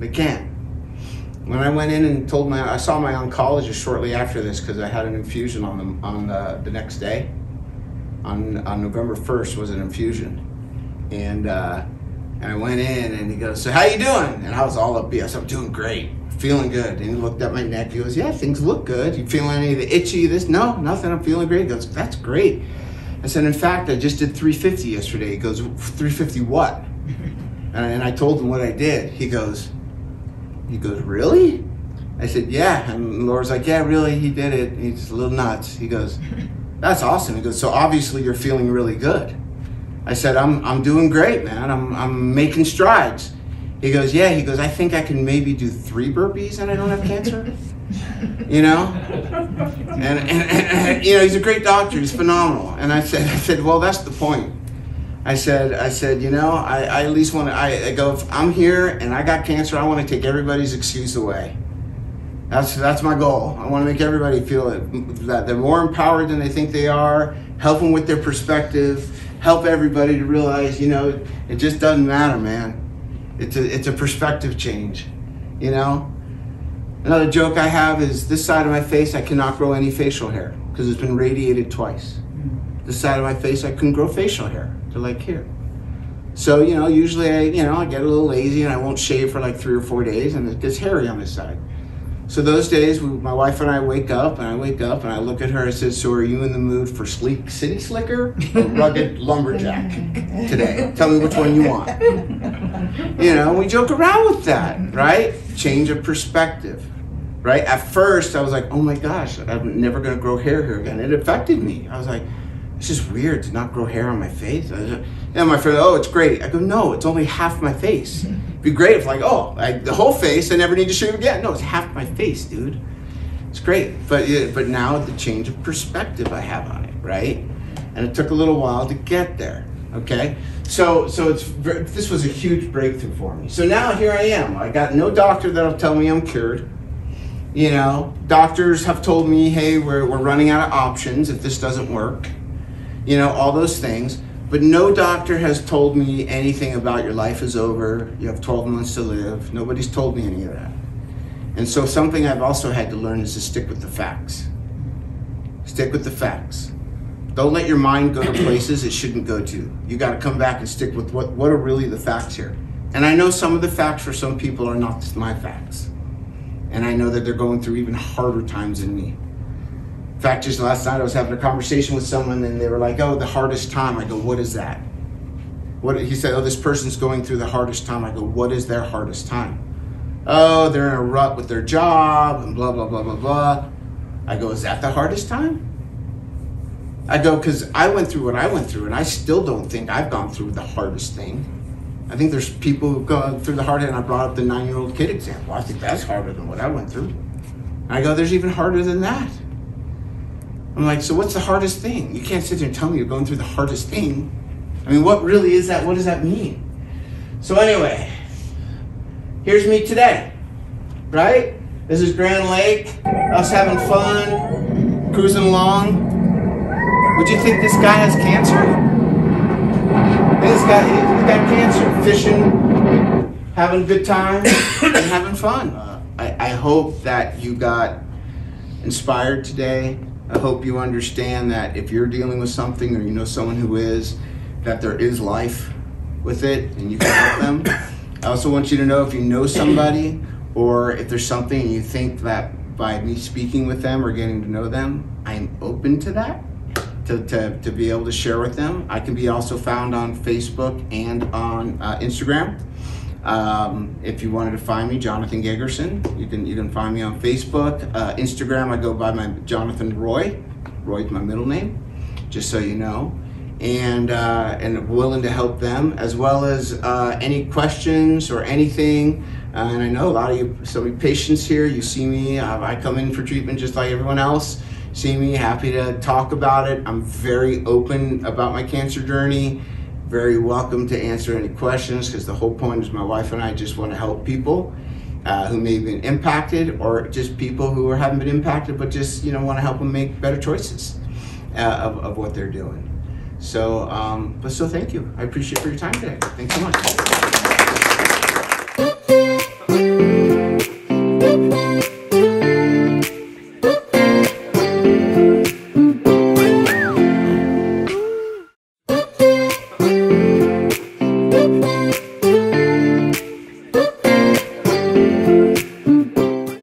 They can't. When I went in and told my, I saw my oncologist shortly after this because I had an infusion on the on the, the next day. On on November first was an infusion, and uh, and I went in and he goes, "So how you doing?" And I was all upbeat. I said, "I'm doing great, feeling good." And he looked at my neck. He goes, "Yeah, things look good. You feeling any of the itchy? This? No, nothing. I'm feeling great." He goes, "That's great." I said, "In fact, I just did 350 yesterday." He goes, "350 what?" and I told him what I did. He goes, he goes, Really? I said, Yeah. And Laura's like, Yeah, really, he did it. He's a little nuts. He goes, That's awesome. He goes, So obviously you're feeling really good. I said, I'm, I'm doing great, man. I'm, I'm making strides. He goes, Yeah. He goes, I think I can maybe do three burpees and I don't have cancer. You know? And, and, and, and, you know, he's a great doctor. He's phenomenal. And I said, I said, Well, that's the point. I said, I said, you know, I, I at least want to, I, I go, if I'm here and I got cancer, I want to take everybody's excuse away. That's, that's my goal. I want to make everybody feel it, that they're more empowered than they think they are, help them with their perspective, help everybody to realize, you know, it just doesn't matter, man. It's a, it's a perspective change, you know? Another joke I have is this side of my face, I cannot grow any facial hair because it's been radiated twice. Hmm. This side of my face, I couldn't grow facial hair to like here. So, you know, usually I, you know, I get a little lazy and I won't shave for like three or four days and it gets hairy on this side. So those days, we, my wife and I wake up and I wake up and I look at her and I said, so are you in the mood for sleek city slicker or rugged lumberjack today? Tell me which one you want. You know, we joke around with that, right? Change of perspective, right? At first, I was like, oh my gosh, I'm never going to grow hair here again. It affected me. I was like, it's just weird to not grow hair on my face. And my friend, oh, it's great. I go, no, it's only half my face. It'd be great if like, oh, like the whole face, I never need to shave again. No, it's half my face, dude. It's great, but but now the change of perspective I have on it, right? And it took a little while to get there. Okay, so so it's this was a huge breakthrough for me. So now here I am. I got no doctor that'll tell me I'm cured. You know, doctors have told me, hey, we're, we're running out of options if this doesn't work you know, all those things. But no doctor has told me anything about your life is over, you have 12 months to live. Nobody's told me any of that. And so something I've also had to learn is to stick with the facts. Stick with the facts. Don't let your mind go to places it shouldn't go to. You got to come back and stick with what, what are really the facts here. And I know some of the facts for some people are not my facts. And I know that they're going through even harder times than me fact, just last night I was having a conversation with someone and they were like, oh, the hardest time. I go, what is that? What he said, oh, this person's going through the hardest time. I go, what is their hardest time? Oh, they're in a rut with their job and blah, blah, blah, blah, blah. I go, is that the hardest time? I go, because I went through what I went through, and I still don't think I've gone through the hardest thing. I think there's people who've gone through the hardest, and I brought up the nine year old kid example. I think that's harder than what I went through. And I go, there's even harder than that. I'm like, so what's the hardest thing? You can't sit there and tell me you're going through the hardest thing. I mean, what really is that? What does that mean? So, anyway, here's me today, right? This is Grand Lake, us having fun, cruising along. Would you think this guy has cancer? This guy, he's got cancer, fishing, having a good time, and having fun. Uh, I, I hope that you got inspired today. I hope you understand that if you're dealing with something or you know someone who is, that there is life with it and you can help them. I also want you to know if you know somebody or if there's something you think that by me speaking with them or getting to know them, I'm open to that. To, to, to be able to share with them. I can be also found on Facebook and on uh, Instagram. Um, if you wanted to find me, Jonathan Gigerson, you can you can find me on Facebook, uh, Instagram. I go by my Jonathan Roy. Roy's my middle name, just so you know. And uh, and willing to help them as well as uh, any questions or anything. Uh, and I know a lot of you, so many patients here. You see me. Uh, I come in for treatment just like everyone else. See me, happy to talk about it. I'm very open about my cancer journey very welcome to answer any questions because the whole point is my wife and I just want to help people uh, who may have been impacted or just people who haven't been impacted but just you know want to help them make better choices uh, of, of what they're doing. So, um, but so thank you. I appreciate for your time today. Thanks so much.